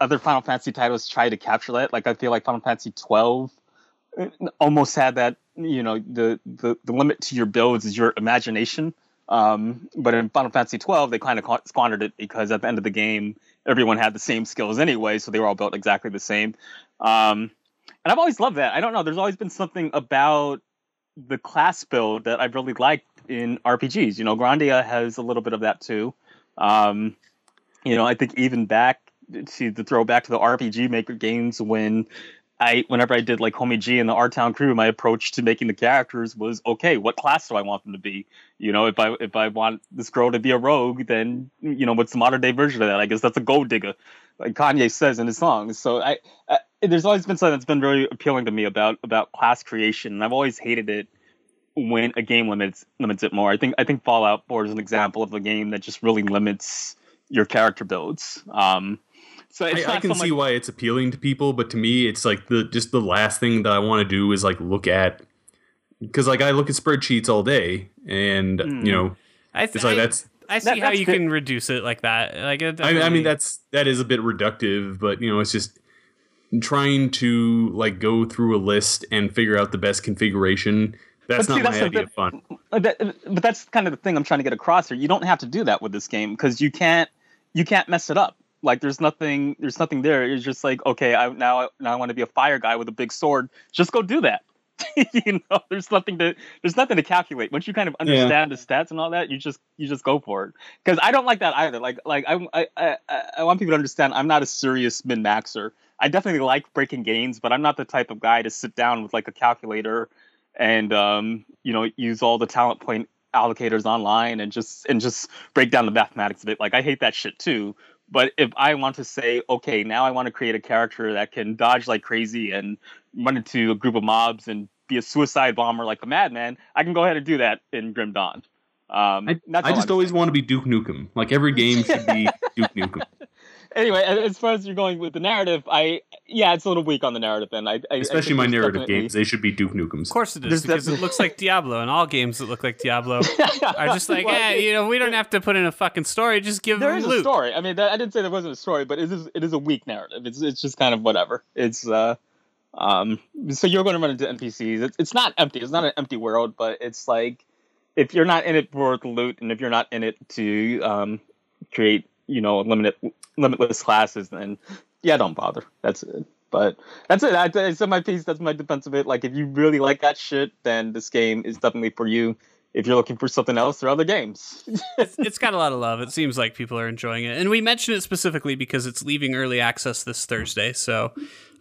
other Final Fantasy titles try to capture that. Like I feel like Final Fantasy twelve uh, almost had that. You know the the the limit to your builds is your imagination. Um, but in Final Fantasy twelve, they kind of squandered it because at the end of the game, everyone had the same skills anyway, so they were all built exactly the same. Um, and I've always loved that. I don't know. There's always been something about the class build that I've really liked in RPGs. You know, Grandia has a little bit of that too. Um, you know, I think even back to the throwback to the RPG Maker games when I, whenever I did like Homie G and the R Town crew, my approach to making the characters was okay. What class do I want them to be? You know, if I if I want this girl to be a rogue, then you know what's the modern day version of that? I guess that's a gold digger, like Kanye says in his songs. So I, I there's always been something that's been very appealing to me about about class creation, and I've always hated it when a game limits limits it more. I think I think Fallout 4 is an example of a game that just really limits your character builds. Um, so it's I, I can so see much, why it's appealing to people, but to me, it's like the just the last thing that I want to do is like look at because like I look at spreadsheets all day, and Mm. you know, I th- it's like I- that's. I see that- how you good. can reduce it like that. Like it I, I mean, that's that is a bit reductive, but you know, it's just trying to like go through a list and figure out the best configuration. That's But see, not that's my idea bit- of fun. That- but that's kind of the thing I'm trying to get across here. You don't have to do that with this game because you can't you can't mess it up. Like there's nothing there's nothing there. It's just like okay, I now now I want to be a fire guy with a big sword. Just go do that. you know, there's nothing to there's nothing to calculate. Once you kind of understand the stats and all that, you just you just go for it. Because I don't like that either. Like like I I, I I want people to understand I'm not a serious min maxer. I definitely like breaking gains, but I'm not the type of guy to sit down with like a calculator and um, you know use all the talent point allocators online and just and just break down the mathematics of it. Like I hate that shit too. But if I want to say, okay, now I want to create a character that can dodge like crazy and run into a group of mobs and be a suicide bomber like a madman, I can go ahead and do that in Grim Dawn. Um, I, I just I'm always saying. want to be Duke Nukem. Like every game should be Duke Nukem. Anyway, as far as you're going with the narrative, I yeah, it's a little weak on the narrative. Then I, I I Especially think my narrative definitely- games, they should be Duke Nukems. Of course it is There's because it looks like Diablo, and all games that look like Diablo are just like, Well, eh, you know, we don't have to put in a fucking story. Just give there them is a story. I mean, that, I didn't say there wasn't a story, but it is it is a weak narrative. It's it's just kind of whatever. It's uh, um, so you're going to run into NPCs. It's it's not empty. It's not an empty world, but it's like if you're not in it for the loot, and if you're not in it to um, create you know limited limitless classes, then yeah, don't bother. That's it. But that's it. I, it's my piece. That's my defense of it. Like if you really like that shit, then this game is definitely for you. If you're looking for something else, there are other games. it's, it's got a lot of love. It seems like people are enjoying it, and we mention it specifically because it's leaving early access this Thursday. So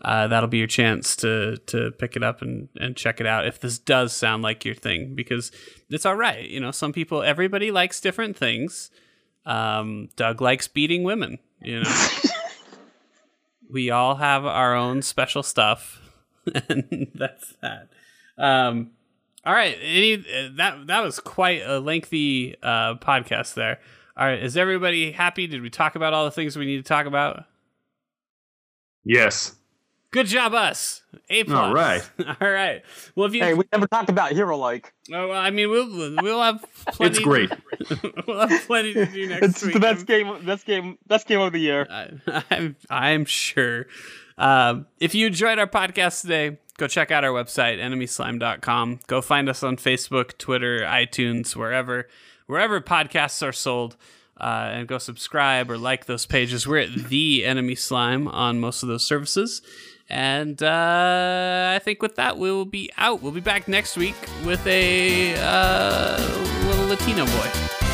uh, that'll be your chance to to pick it up and and check it out if this does sound like your thing because it's all right. You know, some people, everybody likes different things. Um, Doug likes beating women. You know, we all have our own special stuff, and that's that. Um, all right, any uh, that that was quite a lengthy uh, podcast there. All right, is everybody happy? Did we talk about all the things we need to talk about? Yes. Good job, us. A plus. All right. all right. Well, if you, hey, we never talked about hero like. oh, well, I mean, we'll we'll have plenty. It's great. we'll have plenty to do next It's week. It's the best game, best game, best game of the year. I, I'm, I'm sure. Um, if you enjoyed our podcast today, go check out our website, enemyslime.com. Go find us on Facebook, Twitter, iTunes, wherever wherever podcasts are sold. Uh, and go subscribe or like those pages. We're at the Enemy Slime on most of those services. And uh, I think with that, we will be out. We'll be back next week with a uh, little Latino boy.